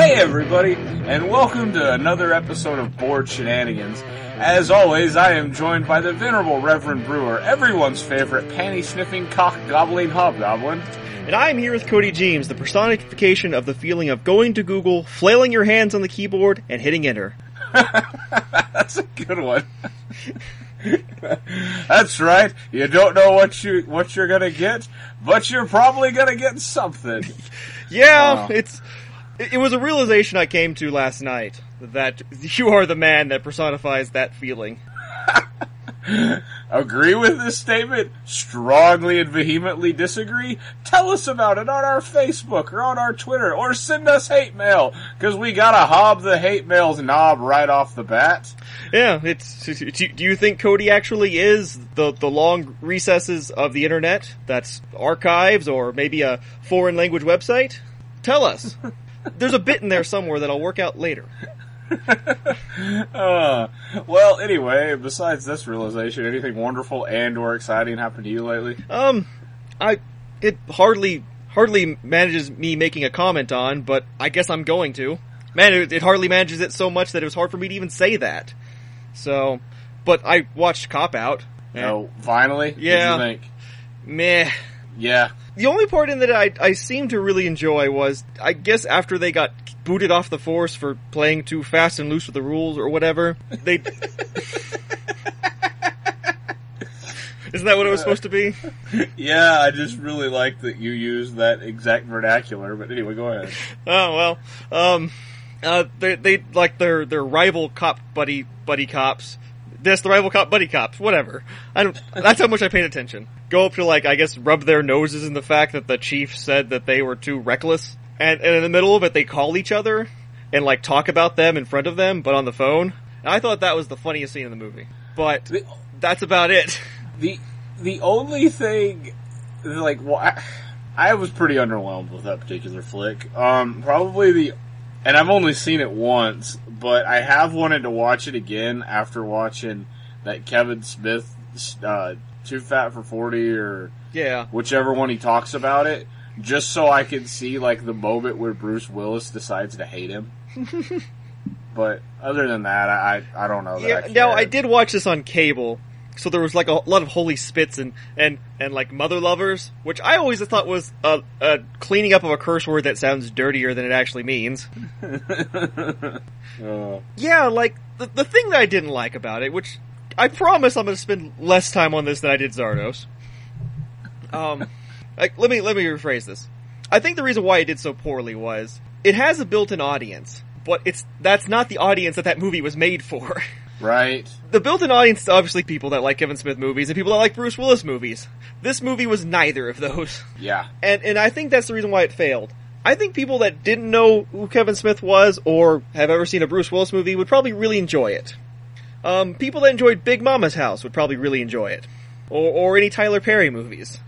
Hey everybody, and welcome to another episode of Bored Shenanigans. As always, I am joined by the venerable Reverend Brewer, everyone's favorite panty-sniffing, cock-gobbling hobgoblin. And I'm here with Cody James, the personification of the feeling of going to Google, flailing your hands on the keyboard, and hitting enter. That's a good one. That's right. You don't know what you what you're gonna get, but you're probably gonna get something. Yeah, Wow. it's it was a realization I came to last night that you are the man that personifies that feeling. Agree with this statement? Strongly and vehemently disagree? Tell us about it on our Facebook or on our Twitter or send us hate mail because we gotta hob the hate mail's knob right off the bat. Yeah, it's. Do do you think Cody actually is the the long recesses of the internet? That's archives or maybe a foreign language website. Tell us. There's a bit in there somewhere that I'll work out later. Uh, well, anyway, besides this realization, anything wonderful and or exciting happened to you lately? Um, I it hardly hardly manages me making a comment on, but I guess I'm going to. Man, it, it hardly manages it so much that it was hard for me to even say that. So, but I watched Cop Out. Oh, finally? Yeah. What'd you think? Meh. Yeah. The only part in that I I seemed to really enjoy was I guess after they got booted off the force for playing too fast and loose with the rules or whatever. They Isn't that what it was supposed to be? Yeah, I just really like that you used that exact vernacular, but anyway, go ahead. Oh well, um, uh, they they like their their rival cop buddy buddy cops. This the rival cop buddy cops, whatever. I don't. That's how much I paid attention. Go up to like I guess rub their noses in the fact that the chief said that they were too reckless, and, and in the middle of it they call each other and like talk about them in front of them, but on the phone. And I thought that was the funniest scene in the movie. But The, that's about it. the, the only thing, like, well, I, I was pretty underwhelmed with that particular flick. Um, probably the, and I've only seen it once, but I have wanted to watch it again after watching that Kevin Smith, uh, Too Fat for 40 or Yeah. whichever one he talks about it, just so I can see like the moment where Bruce Willis decides to hate him. but other than that, I I, don't know. That Yeah, I now I did watch this on cable, so there was like a lot of holy spits and and and like mother lovers, which I always thought was a, a cleaning up of a curse word that sounds dirtier than it actually means. Uh, Yeah, like the the thing that I didn't like about it, which I promise I'm going to spend less time on this than I did Zardoz. Um, like let me let me rephrase this. I think the reason why it did so poorly was it has a built-in audience, but it's that's not the audience that that movie was made for. right. the built-in audience is obviously people that like Kevin Smith movies and people that like Bruce Willis movies. This movie was neither of those. Yeah. And and I think that's the reason why it failed. I think people that didn't know who Kevin Smith was or have ever seen a Bruce Willis movie would probably really enjoy it. Um, people that enjoyed Big Momma's House would probably really enjoy it. Or, or any Tyler Perry movies.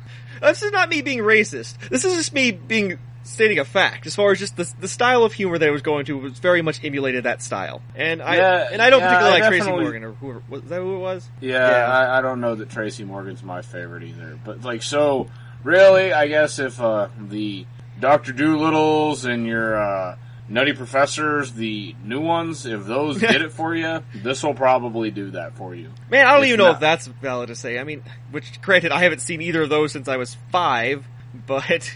This is not me being racist. This is just me being stating a fact. As far as just the, the style of humor that I was going to was very much emulated that style. And I Yeah, and I don't yeah, particularly I like Tracy Morgan or who was that who it was? Yeah, Yeah. I, I don't know that Tracy Morgan's my favorite either. But like, so really, I guess if uh, the Doctor Doolittles and your uh, Nutty Professors, the new ones, if those did it for you, this will probably do that for you. Man, I don't It's even know not. if that's valid to say. I mean, which granted, I haven't seen either of those since I was five, but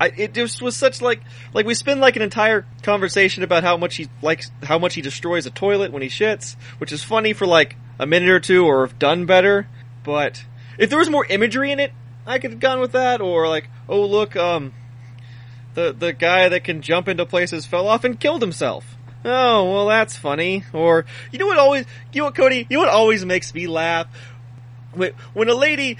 I, it just was such like like we spend like an entire conversation about how much he likes how much he destroys a toilet when he shits, which is funny for like a minute or two, or if done better. But if there was more imagery in it, I could have gone with that. Or like, oh look, um, the the guy that can jump into places fell off and killed himself. Oh, well, that's funny. Or you know what always you know what Cody, you know what always makes me laugh when when a lady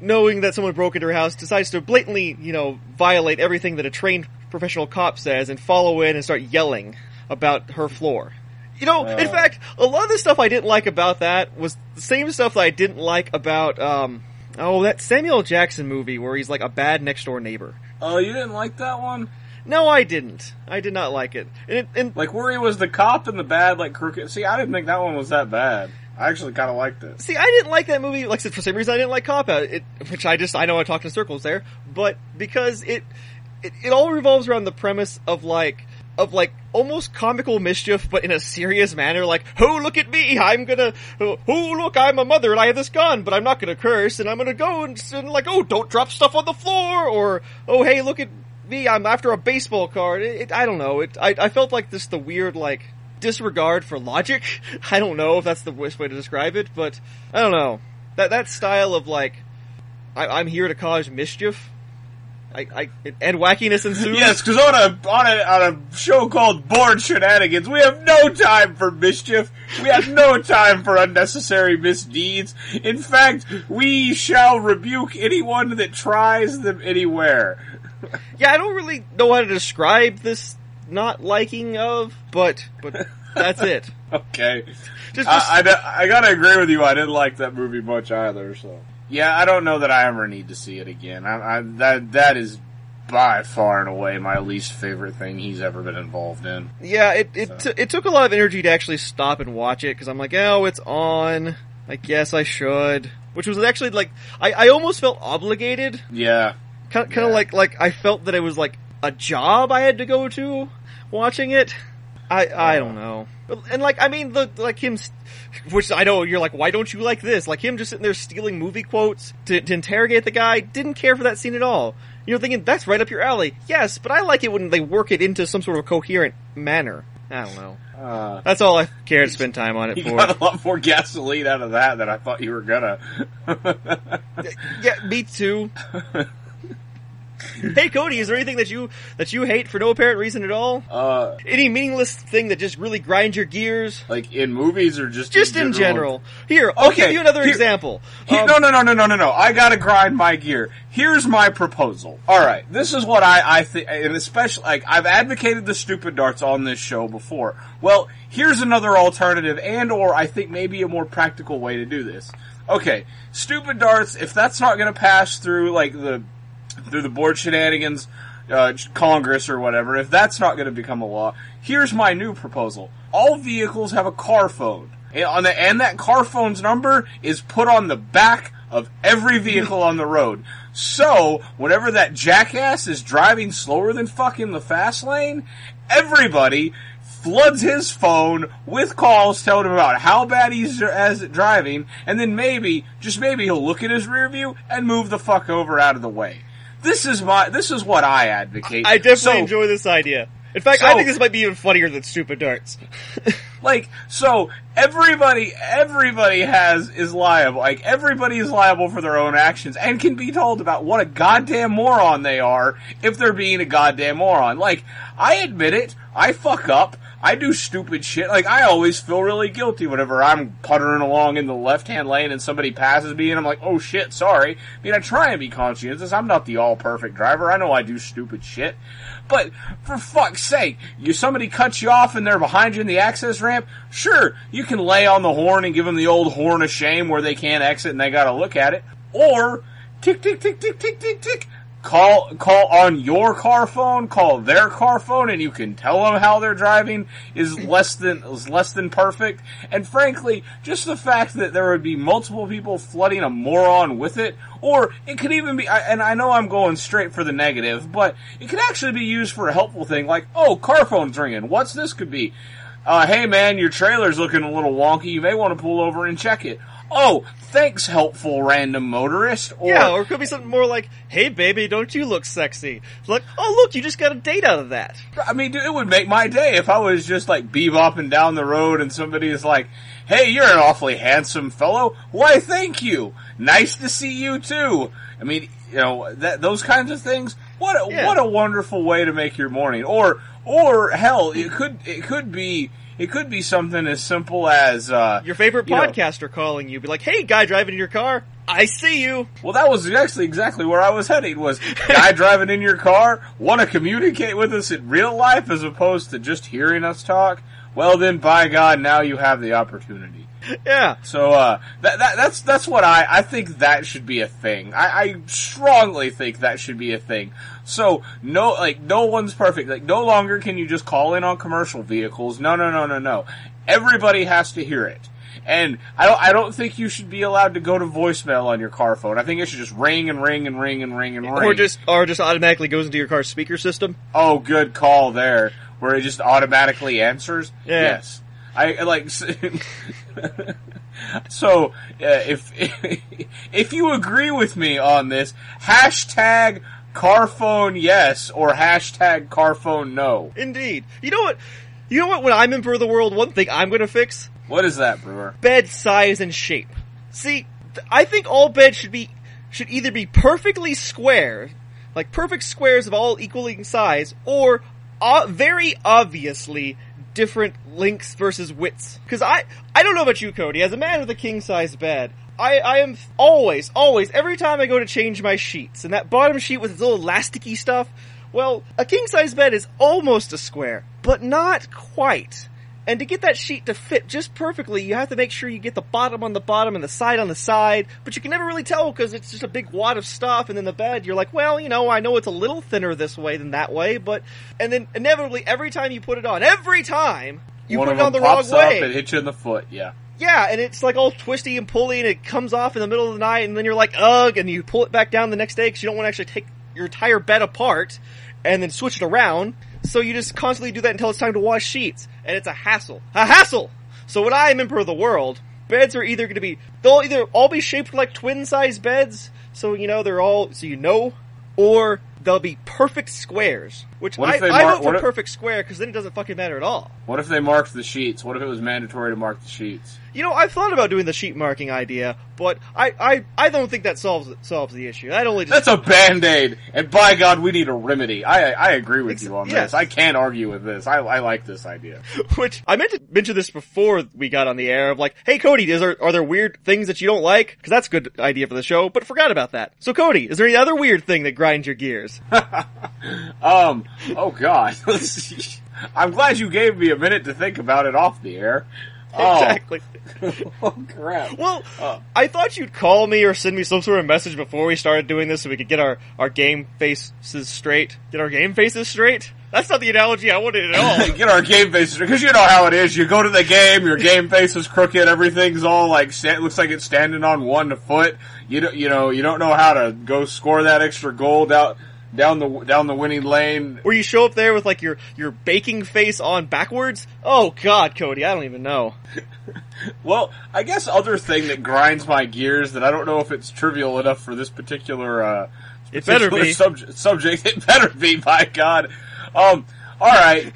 knowing that someone broke into her house decides to blatantly, you know, violate everything that a trained professional cop says and follow in and start yelling about her floor. You know, in Uh. fact, a lot of the stuff I didn't like about that was the same stuff that I didn't like about um oh, that Samuel Jackson movie where he's like a bad next door neighbor. Oh, you didn't like that one? No, I didn't. I did not like it. And, it, and Like where he was the cop and the bad, like crooked. See, I didn't think that one was that bad. I actually kind of liked it. See, I didn't like that movie. Like for some reason, I didn't like Cop Out. It, which I just I know I talked in circles there, but because it, it it all revolves around the premise of like of like almost comical mischief, but in a serious manner. Like, oh look at me, I'm gonna, oh look, I'm a mother and I have this gun, but I'm not gonna curse, and I'm gonna go and, and like, oh don't drop stuff on the floor, or oh hey look at me, I'm after a baseball card. It, it, I don't know. It I, I felt like this the weird like disregard for logic. I don't know if that's the best way to describe it, but I don't know that that style of like I, am here to cause mischief. I, I and wackiness ensues. Yes, because on a on a on a show called Bored Shenanigans, we have no time for mischief. We have no time for unnecessary misdeeds. In fact, we shall rebuke anyone that tries them anywhere. yeah, I don't really know how to describe this not liking of, but but that's it. okay, just, just I, I, I gotta agree with you. I didn't like that movie much either. So yeah, I don't know that I ever need to see it again. I, I, that that is by far and away my least favorite thing he's ever been involved in. Yeah, it it, so. t- it took a lot of energy to actually stop and watch it because I'm like, oh, it's on. I guess I should. Which was actually like, I, I almost felt obligated. Yeah. Kind of, kind of yeah. like like I felt that it was like a job I had to go to watching it. I I don't know. And like I mean the like him which I know you're like why don't you like this? Like him just sitting there stealing movie quotes to, to interrogate the guy, didn't care for that scene at all. You're thinking that's right up your alley. Yes, but I like it when they work it into some sort of coherent manner. I don't know. Uh, That's all I care to spend time on it you for. got a lot more gasoline out of that than I thought you were gonna. yeah, me too. hey Cody, is there anything that you that you hate for no apparent reason at all? Uh, Any meaningless thing that just really grinds your gears? Like in movies or just just in general? In general. Here, I'll okay, give you another here, example. um, no, no, no, no, no, no, no. I gotta grind my gear. Here's my proposal. All right, this is what I I think, and especially like I've advocated the stupid darts on this show before. Well, here's another alternative, and or I think maybe a more practical way to do this. Okay, stupid darts. If that's not to pass through like the through the bored shenanigans, uh, Congress or whatever, if that's not going to become a law, here's my new proposal. All vehicles have a car phone. And, the, and that car phone's number is put on the back of every vehicle on the road. So, whenever that jackass is driving slower than fucking the fast lane, everybody floods his phone with calls telling him about how bad he's as driving, and then maybe, just maybe, he'll look at his rear view and move the fuck over out of the way. This is my. This is what I advocate. I definitely so, enjoy this idea. In fact, so, I think this might be even funnier than stupid darts. like, so everybody, everybody has is liable. Like everybody is liable for their own actions and can be told about what a goddamn moron they are if they're being a goddamn moron. Like, I admit it. I fuck up. I do stupid shit. Like I always feel really guilty whenever I'm puttering along in the left hand lane and somebody passes me and I'm like, oh shit, sorry. I mean, I try and be conscientious. I'm not the all perfect driver. I know I do stupid shit. But for fuck's sake, you somebody cuts you off and they're behind you in the access ramp. Sure, you can lay on the horn and give them the old horn of shame where they can't exit and they got to look at it. Or tick tick tick tick tick tick tick call call on your car phone, call their car phone, and you can tell them how they're driving is less than is less than perfect. And frankly, just the fact that there would be multiple people flooding a moron with it, or it could even be. And I know I'm going straight for the negative, but it could actually be used for a helpful thing, like oh, car phone's ringing. What's this could be? Uh, hey man, your trailer's looking a little wonky. You may want to pull over and check it oh, thanks, helpful random motorist. Or, yeah, or it could be something more like, hey, baby, don't you look sexy? It's like, oh, look, you just got a date out of that. I mean, it would make my day if I was just like bebopping down the road and somebody is like, hey, you're an awfully handsome fellow. Why, thank you. Nice to see you too. I mean, you know, that, those kinds of things. What a, yeah. what a wonderful way to make your morning. Or, or hell, it could, it could be, it could be something as simple as uh, your favorite you podcaster know, calling you, be like, "Hey, guy driving in your car, I see you." Well, that was actually exactly where I was heading. Was guy driving in your car want to communicate with us in real life as opposed to just hearing us talk? Well, then, by God, now you have the opportunity. Yeah. So uh, that, that that's that's what I I think that should be a thing. I, I strongly think that should be a thing. So no, like no one's perfect. Like no longer can you just call in on commercial vehicles. No, no, no, no, no. Everybody has to hear it. And I don't, I don't think you should be allowed to go to voicemail on your car phone. I think it should just ring and ring and ring and ring and ring. Or just, or just automatically goes into your car's speaker system. Oh, good call there. where it just automatically answers? Yeah. Yes. I like. so uh, if if you agree with me on this, hashtag carphone yes or hashtag carphone no. Indeed. You know what? You know what? When I'm Emperor of the World, one thing I'm going to fix: What is that, Brewer? bed size and shape. See, th- I think all beds should be should either be perfectly square, like perfect squares of all equaling size, or uh, very obviously different links versus widths. Because I I don't know about you, Cody. As a man with a king size bed. I, I am always, always, every time I go to change my sheets, and that bottom sheet with its little elasticy stuff, well, a king size bed is almost a square, but not quite. And to get that sheet to fit just perfectly, you have to make sure you get the bottom on the bottom and the side on the side, but you can never really tell because it's just a big wad of stuff and then the bed, you're like, well, you know, I know it's a little thinner this way than that way, but, and then inevitably every time you put it on, every time, you One put it on the wrong way. It hits you in the foot. Yeah. Yeah, and it's like all twisty and pulley, and it comes off in the middle of the night, and then you're like, ugh, and you pull it back down the next day because you don't want to actually take your entire bed apart and then switch it around. So you just constantly do that until it's time to wash sheets, and it's a hassle. A hassle! So when I am Emperor of the World, beds are either going to be, they'll either all be shaped like twin size beds, so you know they're all, so you know, or they'll be perfect squares. Which I, I vote for if- perfect square because then it doesn't fucking matter at all. What if they marked the sheets? What if it was mandatory to mark the sheets? You know, I've thought about doing the sheet marking idea, but I, I, I don't think that solves solves the issue. That only just That's a band aid, and by God, we need a remedy. I I agree with you on yes. this. I can't argue with this. I I like this idea. which I meant to mention this before we got on the air of like, hey Cody, is there are there weird things that you don't like? Because that's a good idea for the show, but forgot about that. So Cody, is there any other weird thing that grinds your gears? Um. Oh God. I'm glad you gave me a minute to think about it off the air. Oh, Exactly. oh crap. Well, Uh. I thought you'd call me or send me some sort of message before we started doing this so we could get our, our game faces straight. Get our game faces straight? That's not the analogy I wanted at all. Get our game faces because you know how it is. You go to the game, your game face is crooked. Everything's all like it looks like it's standing on one foot. You don't, you know, you don't know how to go score that extra goal down down the down the winning lane. Where you show up there with like your, your baking face on backwards? Oh god, Cody, I don't even know. Well, I guess other thing that grinds my gears that I don't know if it's trivial enough for this particular uh, It better be. subject. Subject, it better be. By God. Um. All right.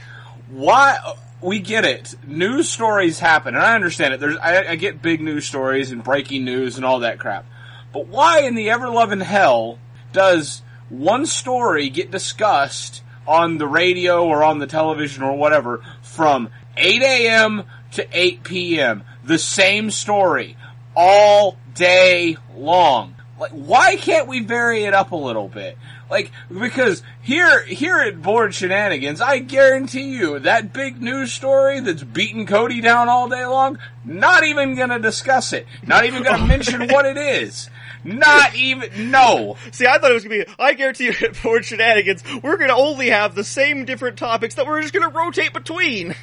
Why? We get it. News stories happen, and I understand it. There's, I, I get big news stories and breaking news and all that crap. But why in the ever loving hell does one story get discussed on the radio or on the television or whatever from 8 a.m. to 8 p.m. The same story all day long. Like, why can't we vary it up a little bit? Like, because here, here at Bored Shenanigans, I guarantee you that big news story that's beating Cody down all day long, not even gonna discuss it. Not even gonna mention what it is. Not even, no. See, I thought it was gonna be, I guarantee you at Bored Shenanigans, we're gonna only have the same different topics that we're just gonna rotate between.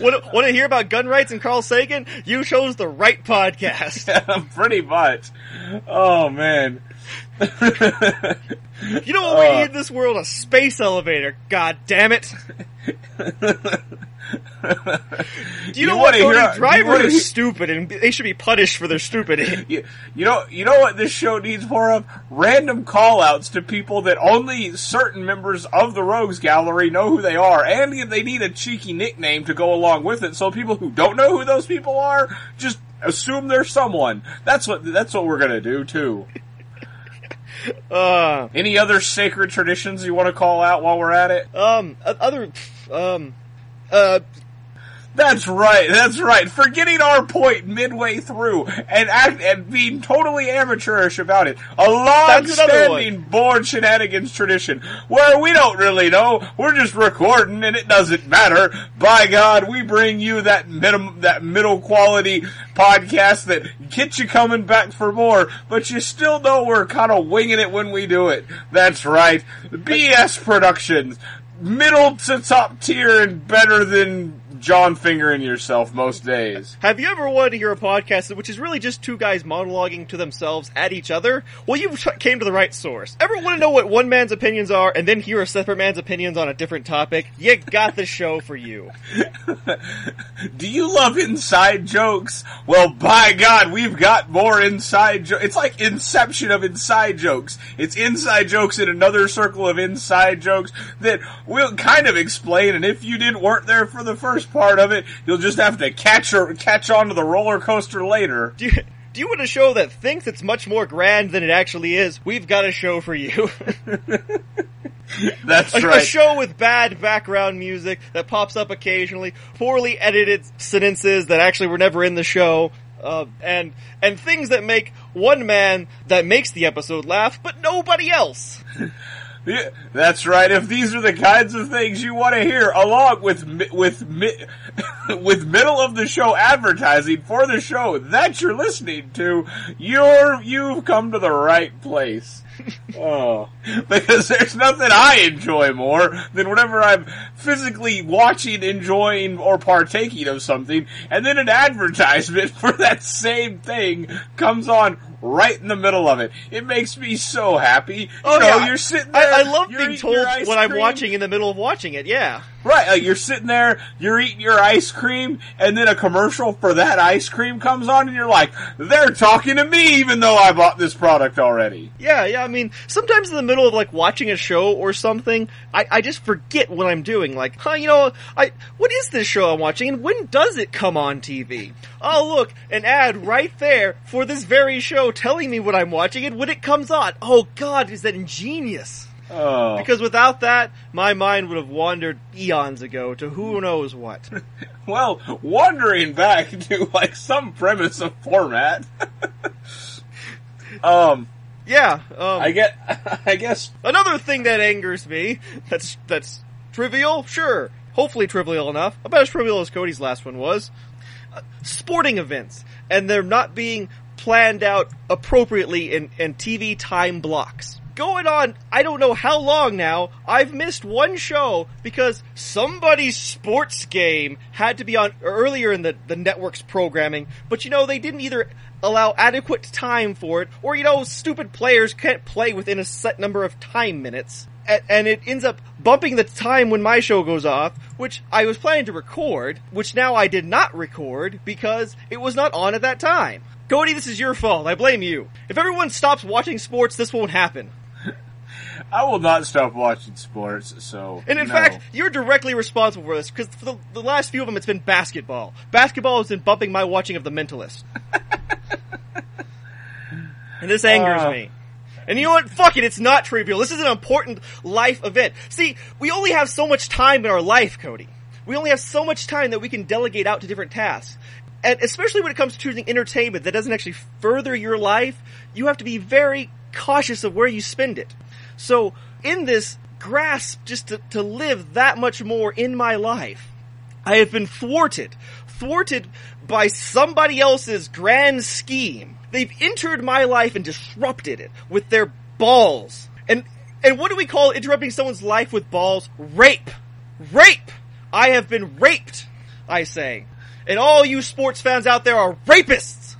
Want want to hear about gun rights and Carl Sagan? You chose the right podcast. Pretty much. Oh man. You know what we Uh. need in this world? A space elevator. God damn it! Do you, know what? Cody? hear- Drivers are stupid, and they should be punished for their stupidity. You, you know, you know what this show needs more of? Random call-outs to people that only certain members of the Rogues Gallery know who they are, and they need a cheeky nickname to go along with it, so people who don't know who those people are, just assume they're someone. That's what, that's what we're gonna do too. Uh, Any other sacred traditions you want to call out while we're at it? um, other, um, uh, That's right. That's right. Forgetting our point midway through and act and being totally amateurish about it. A long-standing bored shenanigans tradition where we don't really know. We're just recording and it doesn't matter. By God, we bring you that minimum, that middle quality podcast that gets you coming back for more, but you still know we're kind of winging it when we do it. That's right. BS Productions. Middle to top tier and better than John fingering yourself most days. Have you ever wanted to hear a podcast which is really just two guys monologuing to themselves at each other? Well, you came to the right source. Ever want to know what one man's opinions are and then hear a separate man's opinions on a different topic? You got the show for you. Do you love inside jokes? Well, by God, we've got more inside jokes. It's like Inception of inside jokes. It's inside jokes in another circle of inside jokes that we'll kind of explain. And if you didn't weren't there for the first part of it, you'll just have to catch or catch on to the roller coaster later. Do you, do you want a show that thinks it's much more grand than it actually is? We've got a show for you. That's a, right. a show with bad background music that pops up occasionally, poorly edited sentences that actually were never in the show, uh, and and things that make one man that makes the episode laugh, but nobody else. That's right. If these are the kinds of things you want to hear, along with with with middle of the show advertising for the show that you're listening to, you're you've come to the right place. oh, because there's nothing I enjoy more than whenever I'm physically watching, enjoying, or partaking of something, and then an advertisement for that same thing comes on right in the middle of it. It makes me so happy. You Oh, know, yeah. you're sitting there. I, I love being told your ice what I'm watching in the middle of watching it. Yeah. Right, like you're sitting there, you're eating your ice cream, and then a commercial for that ice cream comes on, and you're like, they're talking to me even though I bought this product already. Yeah, yeah. I mean, sometimes in the middle of like watching a show or something, I, I just forget what I'm doing. Like, huh, you know, I what is this show I'm watching, and when does it come on TV? Oh, look, an ad right there for this very show telling me what I'm watching and when it comes on. Oh God, is that ingenious? Oh. Because without that, my mind would have wandered eons ago to who knows what. Well, wandering back to like some premise of format. um, Yeah. Um, I get, I guess, Another thing that angers me, that's, that's trivial, sure. Hopefully trivial enough. About as trivial as Cody's last one was. Uh, sporting events. And they're not being planned out appropriately in, in TV time blocks. Going on, I don't know how long now, I've missed one show because somebody's sports game had to be on earlier in the, the network's programming, but you know, they didn't either allow adequate time for it, or you know, stupid players can't play within a set number of time minutes. A- And it ends up bumping the time when my show goes off, which I was planning to record, which now I did not record because it was not on at that time. Cody, this is your fault. I blame you. If everyone stops watching sports, this won't happen. I will not stop watching sports, so. And in no. fact, you're directly responsible for this because for the, the last few of them, it's been basketball. Basketball has been bumping my watching of The Mentalist, and this angers Uh. me. And you know what? Fuck it, it's not trivial. This is an important life event. See, we only have so much time in our life, Cody. We only have so much time that we can delegate out to different tasks. And especially when it comes to choosing entertainment that doesn't actually further your life, you have to be very cautious of where you spend it. So, in this grasp just to, to live that much more in my life, I have been thwarted. Thwarted by somebody else's grand scheme. They've entered my life and disrupted it with their balls. And, and what do we call interrupting someone's life with balls? Rape! Rape! I have been raped, I say. And all you sports fans out there are rapists!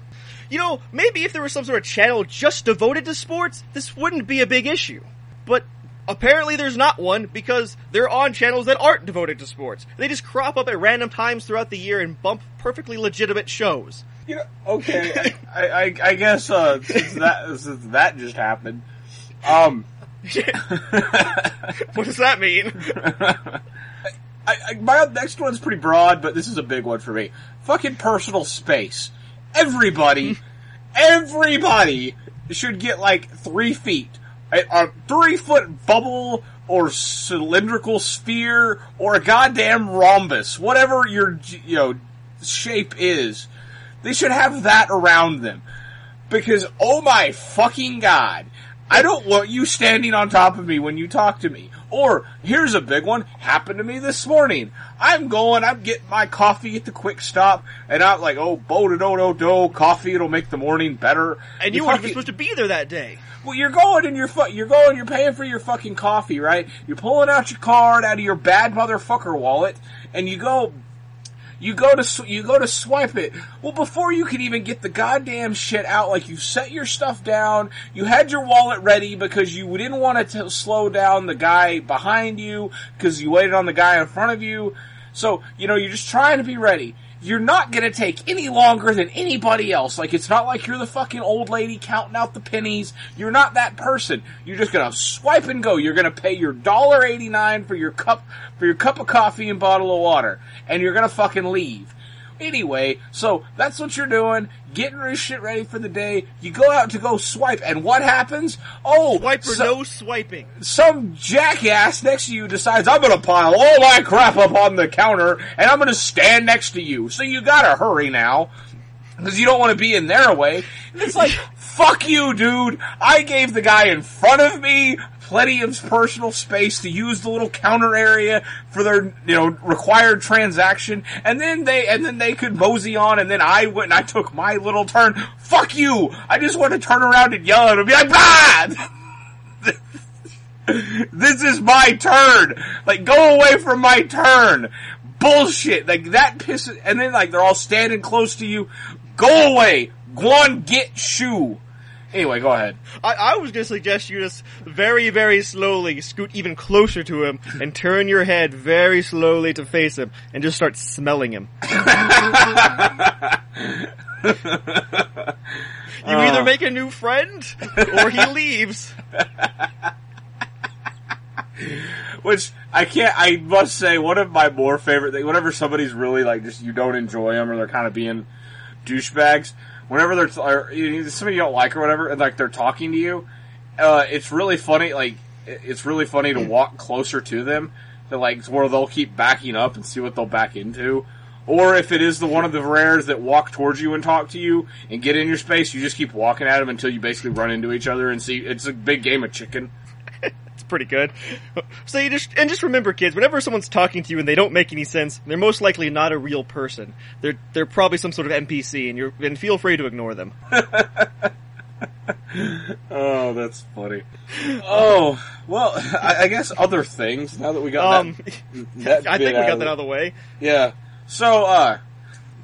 You know, maybe if there was some sort of channel just devoted to sports, this wouldn't be a big issue. But apparently there's not one because they're on channels that aren't devoted to sports. They just crop up at random times throughout the year and bump perfectly legitimate shows. You know, okay, I, I, I guess, uh, since that, since that just happened, um, what does that mean? I, I, my next one's pretty broad, but this is a big one for me. Fucking personal space. Everybody, everybody should get like three feet. A, a three foot bubble or cylindrical sphere or a goddamn rhombus, whatever your, you know, shape is. They should have that around them. Because, oh my fucking god, I don't want you standing on top of me when you talk to me. Or, here's a big one, happened to me this morning. I'm going, I'm getting my coffee at the quick stop, and I'm like, oh, bo do do do do, coffee, it'll make the morning better. And you weren't supposed to be there that day. Well, you're going and you're fu- you're going, you're paying for your fucking coffee, right? You're pulling out your card out of your bad motherfucker wallet, and you go, You go to sw- you go to swipe it. Well, before you can even get the goddamn shit out, like you set your stuff down, you had your wallet ready because you didn't want to slow down the guy behind you because you waited on the guy in front of you. So you know you're just trying to be ready you're not gonna take any longer than anybody else. Like, it's not like you're the fucking old lady counting out the pennies. You're not that person. You're just gonna swipe and go. You're gonna pay your dollar eighty nine for your cup, for your cup of coffee and bottle of water. And you're gonna fucking leave. Anyway, so that's what you're doing, getting your shit ready for the day. You go out to go swipe, and what happens? Oh, Swipe or so- no swiping. some jackass next to you decides I'm gonna pile all my crap up on the counter and I'm gonna stand next to you. So you gotta hurry now. Because you don't want to be in their way. And it's like, fuck you, dude. I gave the guy in front of me plenty of personal space to use the little counter area for their, you know, required transaction. And then they, and then they could mosey on and then I went and I took my little turn. Fuck you! I just want to turn around and yell at him and be like, ah! this is my turn. Like, go away from my turn. Bullshit. Like, that pisses, and then like, they're all standing close to you. Go away. Go on, get shoe. Anyway, go ahead. I, I was gonna suggest you just very, very slowly scoot even closer to him and turn your head very slowly to face him and just start smelling him. You uh. either make a new friend or he leaves. Which I can't. I must say, one of my more favorite things. Whenever somebody's really like just you don't enjoy them or they're kind of being douchebags. Whenever they're or, you know, somebody you don't like or whatever, and like they're talking to you, uh, it's really funny. Like it's really funny to walk closer to them. To like where they'll keep backing up and see what they'll back into. Or if it is the one of the rares that walk towards you and talk to you and get in your space, you just keep walking at them until you basically run into each other and see. It's a big game of chicken. Pretty good. So you just and just remember, kids, whenever someone's talking to you and they don't make any sense, they're most likely not a real person. They're they're probably some sort of NPC, and you're and feel free to ignore them. Oh, that's funny. Oh, well, I, I guess other things. Now that we got Um, that, that I think we got that out of the way. Yeah. So, uh,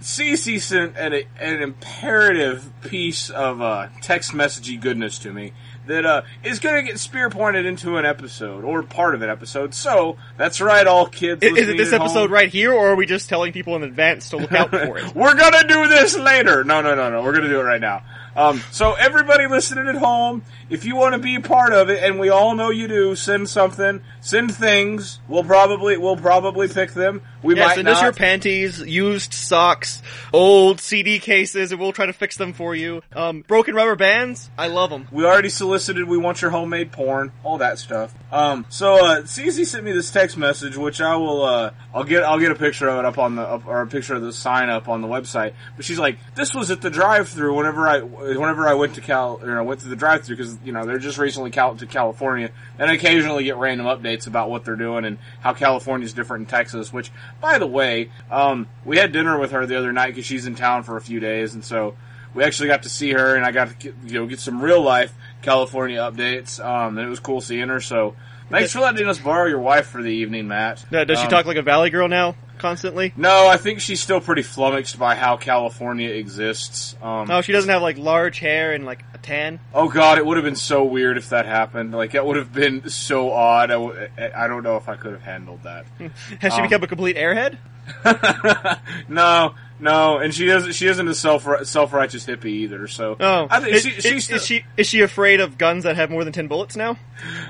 CC sent an, an imperative piece of uh, text messagey goodness to me that uh, is going to get spear pointed into an episode or part of an episode. So that's right, all kids. Is, is it this episode home. right here, or are we just telling people in advance to look out for it? We're gonna do this later. No, no, no, no. We're gonna do it right now. Um, so everybody listening at home, if you want to be a part of it, and we all know you do, send something, send things. We'll probably, we'll probably pick them. We Yeah, might send not. us your panties, used socks, old CD cases, and we'll try to fix them for you. Um, broken rubber bands, I love them. we already solicited. We want your homemade porn, all that stuff. Um, so uh, CZ sent me this text message, which I will. Uh, I'll get. I'll get a picture of it up on the up, or a picture of the sign up on the website. But she's like, "This was at the drive-through whenever I whenever I went to Cal or I went to the drive-through because you know they're just recently cal- to California and I occasionally get random updates about what they're doing and how California's different in Texas. Which, by the way, um, we had dinner with her the other night because she's in town for a few days, and so we actually got to see her, and I got to you know get some real life California updates. Um, and it was cool seeing her. So thanks for letting us borrow your wife for the evening, Matt. Does she Um, talk like a Valley girl now, constantly? No, I think she's still pretty flummoxed by how California exists. Um, Oh, she doesn't have like large hair and like a tan. Oh god, it would have been so weird if that happened. Like that would have been so odd. I, w- I don't know if I could have handled that. Has she Um, become a complete airhead? no, no, and she doesn't. She isn't a self self righteous hippie either. So Oh, I think is, she, is- she's is she is she afraid of guns that have more than ten bullets now?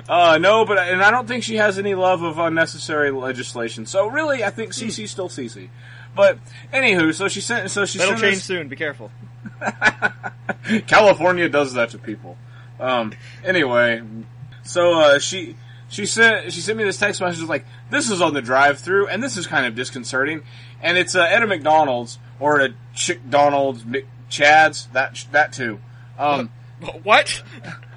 Uh, no, but and I don't think she has any love of unnecessary legislation. So really, I think CC's still CC. But anywho, so she sent. So she That'll change us- soon. Be careful. California does that to people. Um, anyway, so uh, she she sent she sent me this text message like this is on the drive through and this is kind of disconcerting and it's uh, at a McDonald's or a Chick Donald's Chad's that that too. Um, What?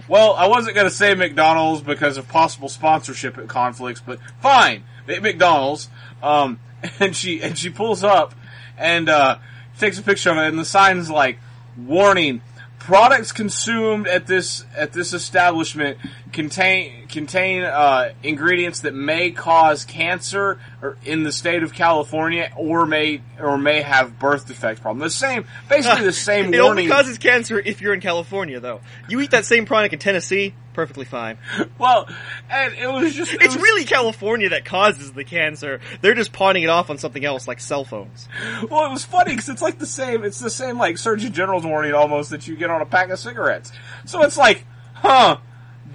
well, I wasn't going to say McDonald's because of possible sponsorship conflicts, but fine, at McDonald's. Um, and she and she pulls up and uh, takes a picture of it, and the sign's like, "Warning: Products consumed at this at this establishment contain contain uh, ingredients that may cause cancer or in the state of California, or may or may have birth defects problem. The same, basically the same warning. it warning. only causes cancer if you're in California, though. You eat that same product in Tennessee, perfectly fine. well, and it was just it It's was- really California that causes the cancer. They're just pawning it off on something else, like cell phones. Well, it was funny because it's like the same. It's the same like Surgeon General's warning almost that you get on a pack of cigarettes. So it's like, huh?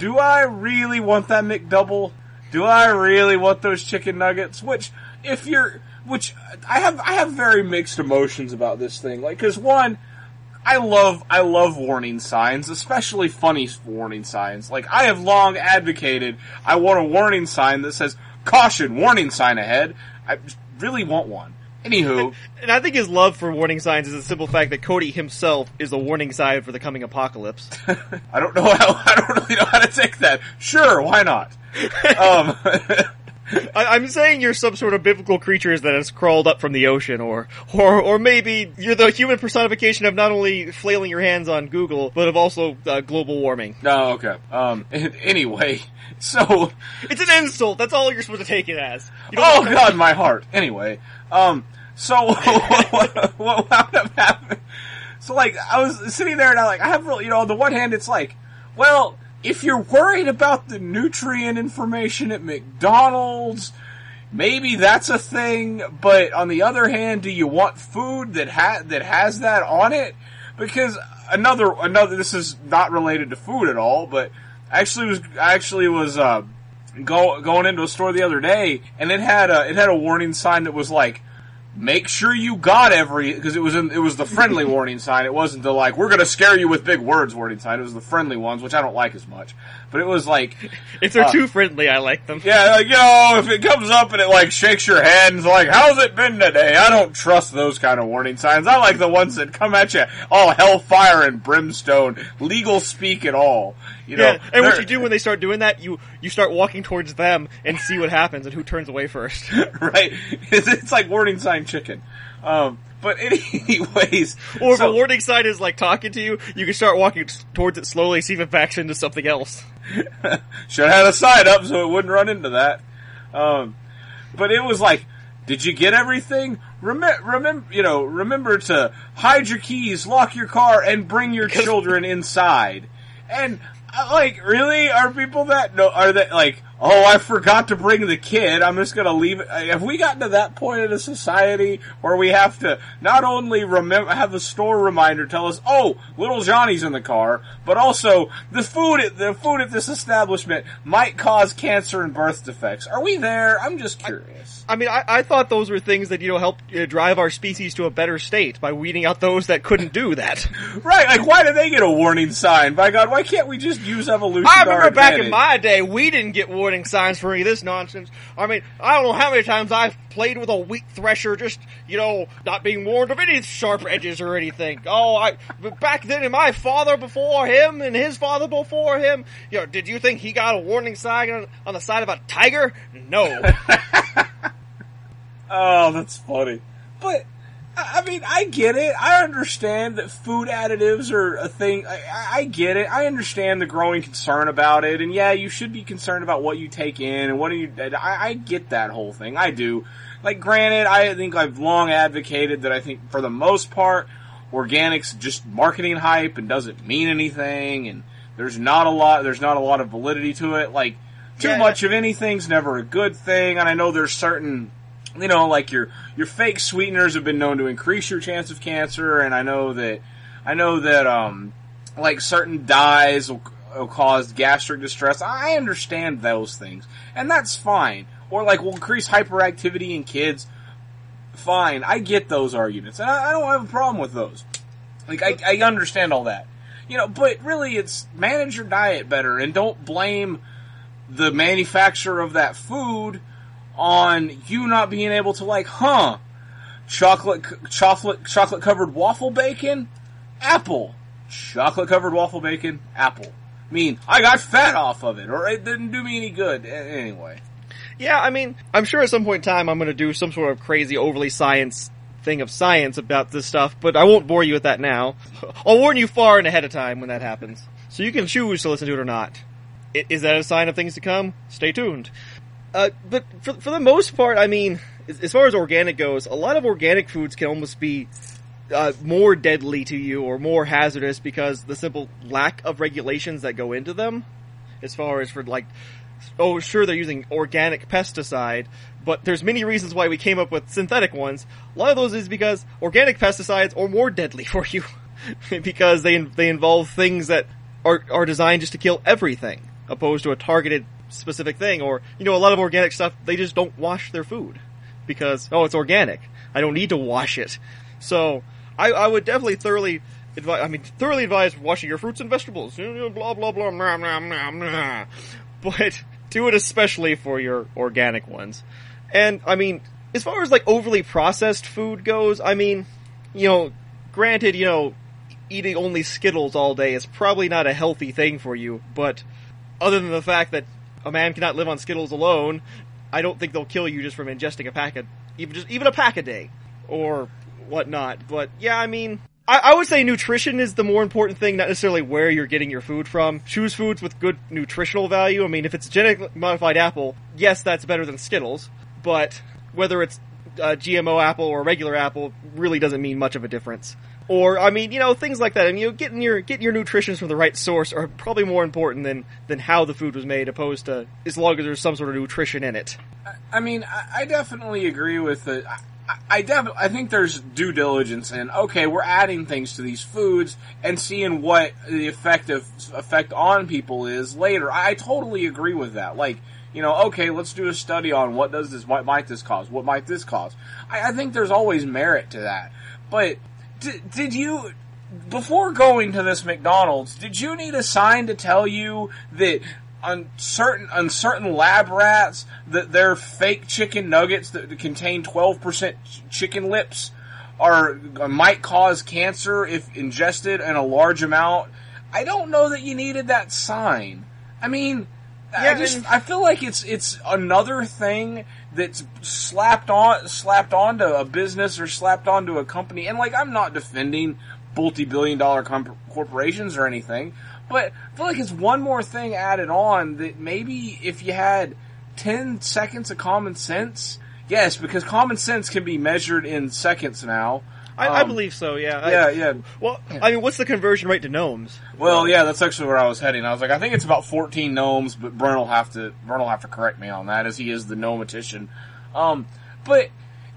Do I really want that McDouble? Do I really want those chicken nuggets? Which, if you're, which I have, I have very mixed emotions about this thing. Like, because one, I love I love warning signs, especially funny warning signs. Like I have long advocated I want a warning sign that says caution, warning sign ahead. I really want one. Anywho, And I think his love for warning signs is the simple fact that Cody himself is a warning sign for the coming apocalypse. I don't know how I don't really know how to take that. Sure, why not? um, I, I'm saying you're some sort of biblical creatures that has crawled up from the ocean, or, or, or maybe you're the human personification of not only flailing your hands on Google, but of also uh, global warming. no, okay. Um, anyway, so It's an insult. That's all you're supposed to take it as. Oh God, my heart. Anyway, um, so what, what wound up happening? So like, I was sitting there and I like, I have really, you know, on the one hand, it's like, well, if you're worried about the nutrient information at McDonald's, maybe that's a thing. But on the other hand, do you want food that ha- that has that on it? Because another another, this is not related to food at all, but actually was actually was uh, go, going into a store the other day, and it had a it had a warning sign that was like, "Make sure you got every," because it was in, it was the friendly warning sign. It wasn't the like "We're gonna scare you with big words" warning sign. It was the friendly ones, which I don't like as much. But it was like, If they're uh, too friendly, I like them. yeah, like yo, know, if it comes up and it like shakes your head and it's like, "How's it been today?" I don't trust those kind of warning signs. I like the ones that come at you all hellfire and brimstone, legal speak at all. You know, Yeah, and what you do when they start doing that, you you start walking towards them and see what happens and who turns away first. right? It's, it's like warning sign chicken. Um, but anyways, Or if so- a warning sign is like talking to you, you can start walking t- towards it slowly, see if it backs into something else. should have had a sign up so it wouldn't run into that. Um, but it was like, did you get everything? Remember, remember, you know, remember to hide your keys, lock your car, and bring your children inside. And uh, like, really, are people that no? Are that like? Oh, I forgot to bring the kid. I'm just gonna leave it. Have we gotten to that point in a society where we have to not only remember have a store reminder tell us, oh, little Johnny's in the car, but also the food at the food at this establishment might cause cancer and birth defects. Are we there? I'm just curious. I mean, I, I thought those were things that you know help uh, drive our species to a better state by weeding out those that couldn't do that. Right? Like, why did they get a warning sign? By God, why can't we just use evolution? I remember back in my day, we didn't get warning signs for of this nonsense. I mean, I don't know how many times I've played with a wheat thresher, just you know, not being warned of any sharp edges or anything. Oh, I back then, and my father before him, and his father before him. You know, did you think he got a warning sign on, on the side of a tiger? No. Oh, that's funny. But I mean, I get it. I understand that food additives are a thing. I, I- get it. I understand the growing concern about it, and yeah, you should be concerned about what you take in and what do you. I, I get that whole thing. I do. Like, granted, I think I've long advocated that I think for the most part, organics just marketing hype and doesn't mean anything, and there's not a lot. There's not a lot of validity to it. Like, too Yeah. much of anything's never a good thing, and I know there's certain you know, like your your fake sweeteners have been known to increase your chance of cancer, and I know that I know that um like certain dyes will, will cause gastric distress. I understand those things, and that's fine. Or like will increase hyperactivity in kids. Fine, I get those arguments, and I, I don't have a problem with those. Like I, I understand all that, you know. But really, it's manage your diet better, and don't blame the manufacturer of that food on you not being able to like, huh? Chocolate, chocolate, chocolate covered waffle bacon, apple. Chocolate covered waffle bacon, apple. I mean, I got fat off of it, or it didn't do me any good. Anyway, Yeah, I mean, I'm sure at some point in time I'm going to do some sort of crazy, overly science thing of science about this stuff, but I won't bore you with that now. I'll warn you far and ahead of time when that happens. So you can choose to listen to it or not. Is that a sign of things to come? Stay tuned. Uh, but for, for the most part, I mean, as, far as organic goes, a lot of organic foods can almost be uh, more deadly to you or more hazardous because the simple lack of regulations that go into them. As far as for like, oh, sure, they're using organic pesticide, but there's many reasons why we came up with synthetic ones. A lot of those is because organic pesticides are more deadly for you because they they involve things that are are designed just to kill everything, opposed to a targeted specific thing. Or you know, a lot of organic stuff they just don't wash their food because oh, it's organic. I don't need to wash it. So I, I would definitely thoroughly advise. I mean, thoroughly advise washing your fruits and vegetables. Blah blah blah. Blah, blah, blah, blah. But do it especially for your organic ones. And I mean, as far as like overly processed food goes, I mean, you know, granted, you know, eating only Skittles all day is probably not a healthy thing for you, but other than the fact that a man cannot live on Skittles alone, I don't think they'll kill you just from ingesting a pack of even just even a pack a day or whatnot. But yeah, I mean, I, I would say nutrition is the more important thing, not necessarily where you're getting your food from. Choose foods with good nutritional value. I mean, if it's a genetically modified apple, yes, that's better than Skittles, but whether it's uh, GMO apple or regular apple really doesn't mean much of a difference. Or I mean, you know, things like that. I mean, you know, getting your getting your nutrition from the right source are probably more important than than how the food was made, opposed to as long as there's some sort of nutrition in it. I mean, I, I definitely agree with the. I, I definitely, I think there's due diligence in. Okay, we're adding things to these foods and seeing what the effect of effect on people is later. I totally agree with that. Like, you know, okay, let's do a study on what does this, what might this cause, what might this cause. I, I think there's always merit to that. But did, did you, before going to this McDonald's, did you need a sign to tell you that on certain on certain lab rats that their fake chicken nuggets that contain 12% chicken lips are uh, might cause cancer if ingested in a large amount? I don't know that you needed that sign. I mean, I just I feel like it's it's another thing that's slapped on slapped onto a business or slapped onto a company. And like I'm not defending multi-billion dollar comp- corporations or anything, but I feel like it's one more thing added on that maybe if you had 10 seconds of common sense, yes, because common sense can be measured in seconds now. I, I Um, believe so. Yeah. I- Yeah, yeah. Well, I mean, what's the conversion rate to gnomes? Well, yeah, that's actually where I was heading. I was like, I think it's about 14 gnomes, but Brent will have to Brent will have to correct me on that, as he is the gnometician. Um, but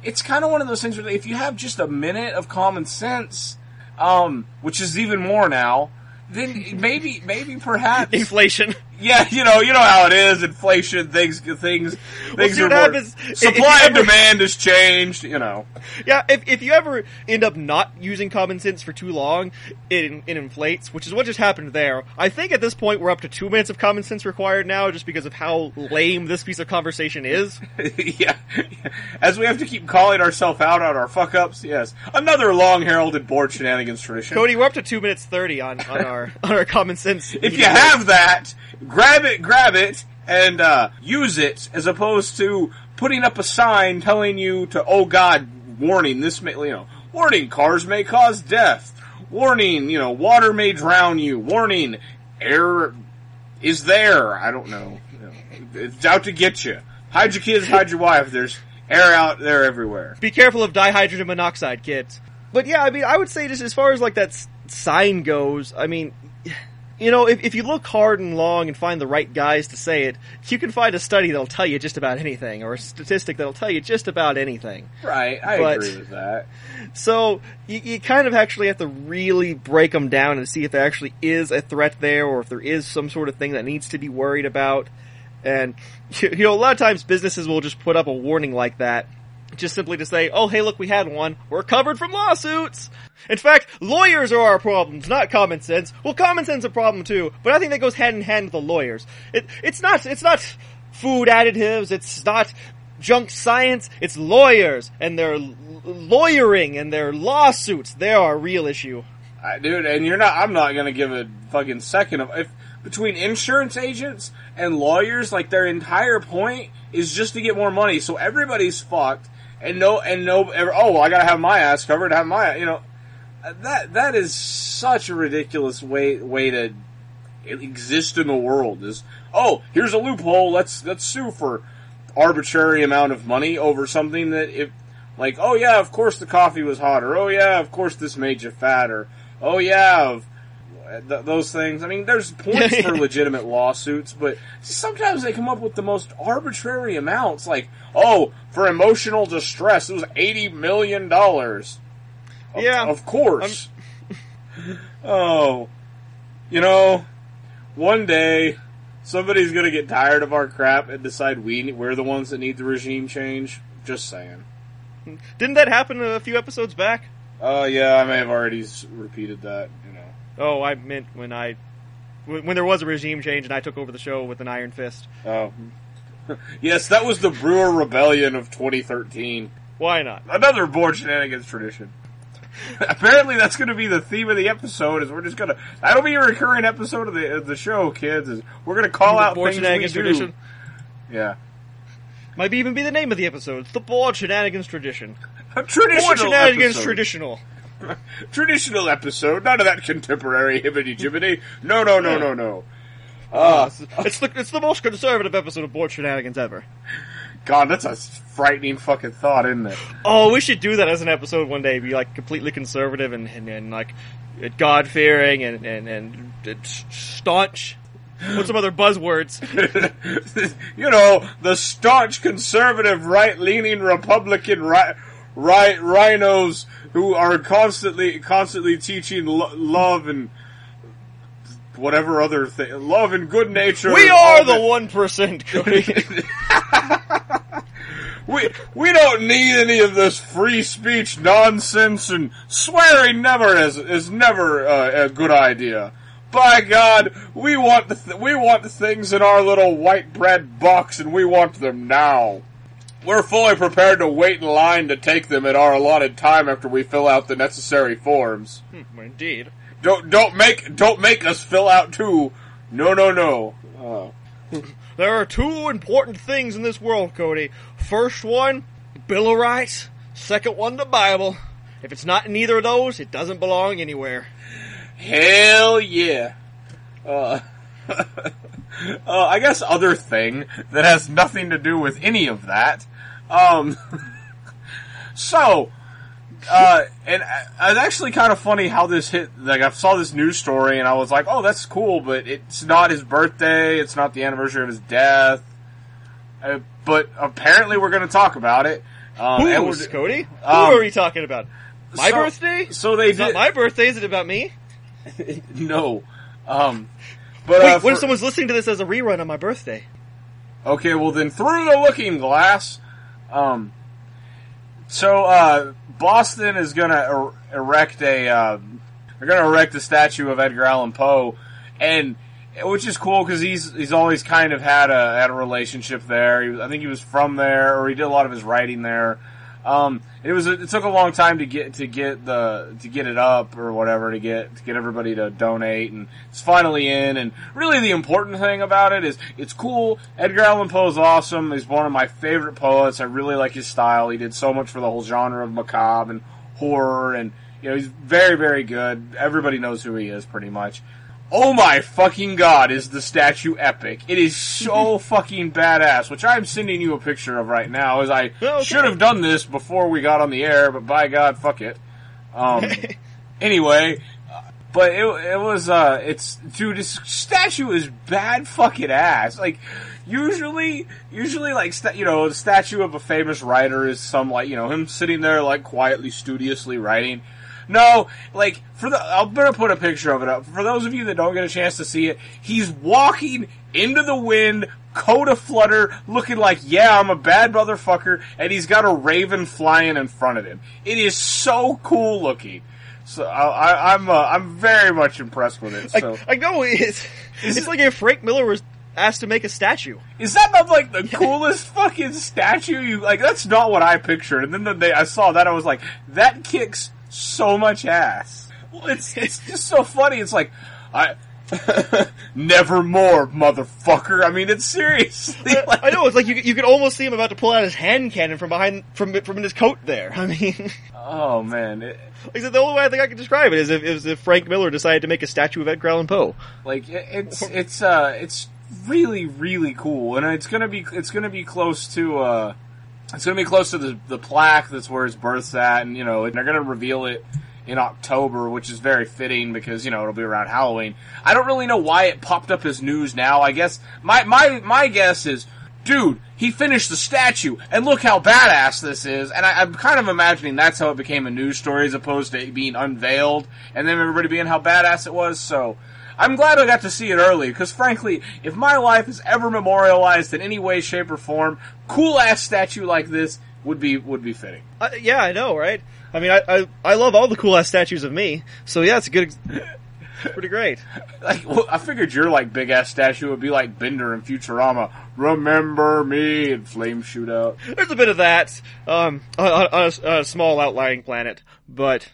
it's kind of one of those things where if you have just a minute of common sense, um, which is even more now, then maybe maybe perhaps Inflation. Yeah, you know, you know how it is. Inflation, things, things, things see are more. Supply and ever- demand has changed. You know, Yeah, if, if you ever end up not using common sense for too long, it, it inflates, which is what just happened there. I think at this point we're up to two minutes of common sense required now, just because of how lame this piece of conversation is. yeah. As we have to keep calling ourselves out on our fuck ups. Yes, another long heralded bored shenanigans tradition. Cody, we're up to two minutes thirty on, on our on our common sense. if you have that, grab it, grab it, and uh, use it as opposed to putting up a sign telling you to, oh God, warning, this may, you know, warning, cars may cause death. Warning, you know, water may drown you. Warning, air is there. I don't know. It's out to get you. Hide your kids, hide your wife. There's air out there everywhere. be careful of dihydrogen monoxide, kids. But yeah, I mean, I would say just as far as like that sign goes, I mean, you know, if, if you look hard and long and find the right guys to say it, you can find a study that'll tell you just about anything, or a statistic that'll tell you just about anything. Right, I But- agree with that. So you, you kind of actually have to really break them down and see if there actually is a threat there, or if there is some sort of thing that needs to be worried about. And you know, a lot of times businesses will just put up a warning like that, just simply to say, "Oh, hey, look, we had one. We're covered from lawsuits." In fact, lawyers are our problems, not common sense. Well, common sense is a problem too, but I think that goes hand in hand with the lawyers. It, it's not, it's not food additives. It's not junk science. It's lawyers and their lawyering and their lawsuits. They're our real issue. Dude, and you're not. I'm not gonna give a fucking second of if between insurance agents and lawyers, like their entire point is just to get more money. So everybody's fucked, and no, and no. ever- Oh, well, I gotta have my ass covered. Have my, you know, that that is such a ridiculous way way to exist in the world. Is oh, here's a loophole. Let's let's sue for arbitrary amount of money over something that if like oh yeah, of course the coffee was hot, or oh yeah, of course this made you fat, or oh yeah, th- those things. I mean, there's points for legitimate lawsuits, but sometimes they come up with the most arbitrary amounts. Like, oh, for emotional distress, it was eighty million dollars. Yeah, of course. oh, you know, one day somebody's gonna get tired of our crap and decide we we're the ones that need the regime change. Just saying. Didn't that happen a few episodes back? Oh uh, yeah, I may have already repeated that. Oh, I meant when I when there was a regime change and I took over the show with an iron fist. Oh. yes, that was the Brewer Rebellion of 2013. Why not? Another bored shenanigans tradition. Apparently, that's going to be the theme of the episode. Is we're just going to that'll be a recurring episode of the of the show, kids. Is we're going to call out things we do. Tradition. Yeah. Might even be the name of the episode. It's the bored shenanigans tradition. A traditional bored shenanigans episode. traditional. traditional episode. None of that contemporary hibbity jibbity. No, no, no, no, no. Uh, it's the it's the most conservative episode of bored shenanigans ever. God, that's a frightening fucking thought, isn't it? Oh, we should do that as an episode one day. Be like completely conservative and and, and like God fearing and, and and staunch. What's some other buzzwords? you know, the staunch conservative, right leaning Republican right right rhinos who are constantly constantly teaching lo- love and whatever other thing, love and good nature. We are the one percent. we we don't need any of this free speech nonsense, and swearing never is is never uh, a good idea. By God, we want the th- we want the things in our little white bread box, and we want them now. We're fully prepared to wait in line to take them at our allotted time after we fill out the necessary forms. Hmm, indeed. Don't don't make don't make us fill out two. No, no, no. Uh. there are two important things in this world, Cody. First one, Bill of Rights. Second one, the Bible. If it's not in either of those, it doesn't belong anywhere. Hell yeah. Uh, uh, I guess other thing that has nothing to do with any of that. Um, so, uh, and it's actually kind of funny how this hit. Like, I saw this news story and I was like, "Oh, that's cool," but it's not his birthday. It's not the anniversary of his death. Uh, but apparently, we're going to talk about it. Um, Who's Cody? Who um, are we talking about? My so, birthday? So they it's did. Not my birthday. Is it about me? no. Um, but Wait, uh, what if someone's listening to this as a rerun on my birthday? Okay, well then through the looking glass. Um, so uh, Boston is going to er- erect a. Uh, they're going to erect a statue of Edgar Allan Poe, and which is cool because he's he's always kind of had a had a relationship there. He I think he was from there, or he did a lot of his writing there. Um, it was it took a long time to get to get the to get it up or whatever to get to get everybody to donate, and it's finally in. And really, the important thing about it is it's cool. Edgar Allan Poe is awesome. He's one of my favorite poets. I really like his style. He did so much for the whole genre of macabre and horror, and you know he's very very good. Everybody knows who he is pretty much. Oh my fucking god, is the statue epic. It is so fucking badass, which I'm sending you a picture of right now, as I okay. should have done this before we got on the air, but by god, fuck it. Um, anyway, but it, it was, uh, it's, dude, this statue is bad fucking ass. Like, usually, usually, like, sta- you know, the statue of a famous writer is some, like, you know, him sitting there, like, quietly, studiously writing. No, like for the I'm gonna put a picture of it up. For those of you that don't get a chance to see it, he's walking into the wind, coat a flutter, looking like, yeah, I'm a bad motherfucker, and he's got a raven flying in front of him. It is so cool looking. So I, am I'm, uh, I'm very much impressed with it. So I, I know it's it's it, like if Frank Miller was asked to make a statue. Is that not like the coolest fucking statue? You like that's not what I pictured. And then the day I saw that, I was like, that kicks so much ass. Well, it's it's just so funny. It's like I Never more, motherfucker. I mean, it's seriously. Like, I know it's like you you could almost see him about to pull out his hand cannon from behind from from in his coat. There, I mean, oh man, it, like I said, the only way I think I can describe it is if is if Frank Miller decided to make a statue of Edgar Allan Poe. like it's it's uh it's really really cool, and it's gonna be it's gonna be close to uh it's gonna be close to the the plaque that's where his birth's at, and you know they're gonna reveal it in October, which is very fitting because you know it'll be around Halloween. I don't really know why it popped up as news now. I guess my my my guess is, dude, he finished the statue, and look how badass this is. And I, I'm kind of imagining that's how it became a news story as opposed to being unveiled and then everybody being how badass it was. So. I'm glad I got to see it early, because frankly, if my life is ever memorialized in any way, shape, or form, cool ass statue like this would be would be fitting. Uh, yeah, I know, right? I mean, I, I I love all the cool ass statues of me, so yeah, it's a good, ex- pretty great. Like, well, I figured your like big ass statue would be like Bender in Futurama. Remember me and flame shoot out. There's a bit of that um, on, on, a, on a small outlying planet, but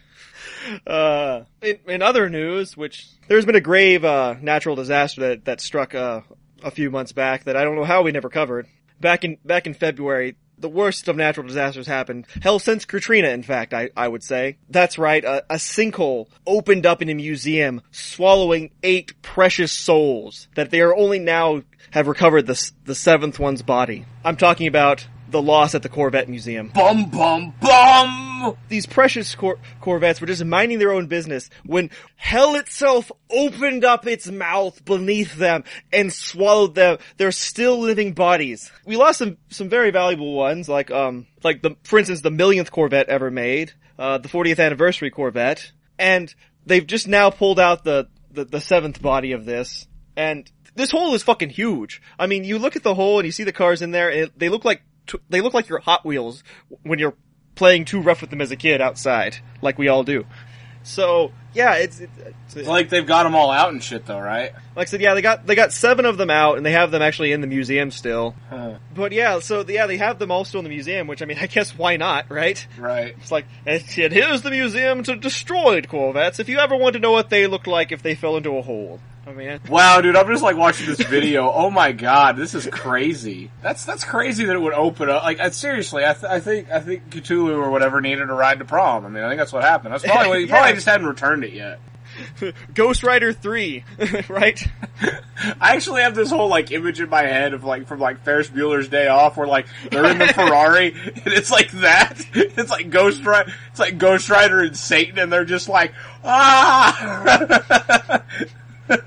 uh, in, in other news, which there's been a grave uh, natural disaster that that struck uh, a few months back that I don't know how we never covered. Back in back in February, the worst of natural disasters happened. Hell, since Katrina, in fact, I, I would say. That's right, a, a sinkhole opened up in a museum, swallowing eight precious souls that they are only now have recovered the, the seventh one's body. I'm talking about the loss at the Corvette Museum. Bum bum bum. These precious cor- Corvettes were just minding their own business when hell itself opened up its mouth beneath them and swallowed them, their still living bodies. We lost some, some very valuable ones, like, um, like the, for instance, the millionth Corvette ever made, uh, the 40th anniversary Corvette, and they've just now pulled out the, the, the seventh body of this, and this hole is fucking huge. I mean, you look at the hole and you see the cars in there, and they look like t- they look like your Hot Wheels when you're playing too rough with them as a kid outside, like we all do. So yeah, it's, it's, it's Like they've got them all out and shit though, right? like I said, yeah, they got they got seven of them out, and they have them actually in the museum still. Huh. But yeah, so yeah, they have them all still in the museum, which I mean, I guess why not, right? Right. It's like, and here's the museum to destroyed Corvettes. If you ever want to know what they look like if they fell into a hole, I mean, Wow, dude, I'm just like watching this video. Oh my god, this is crazy. That's that's crazy that it would open up. Like, uh, seriously, I, th- I think I think Cthulhu or whatever needed a ride to prom. I mean, I think that's what happened. That's probably what, he Yeah. probably just hadn't returned it yet. Ghost Rider three, right? I actually have this whole like image in my head of like from like Ferris Bueller's Day Off, where like they're in the Ferrari and it's like that. It's like Ghost Rider. It's like Ghost Rider and Satan, and they're just like ah.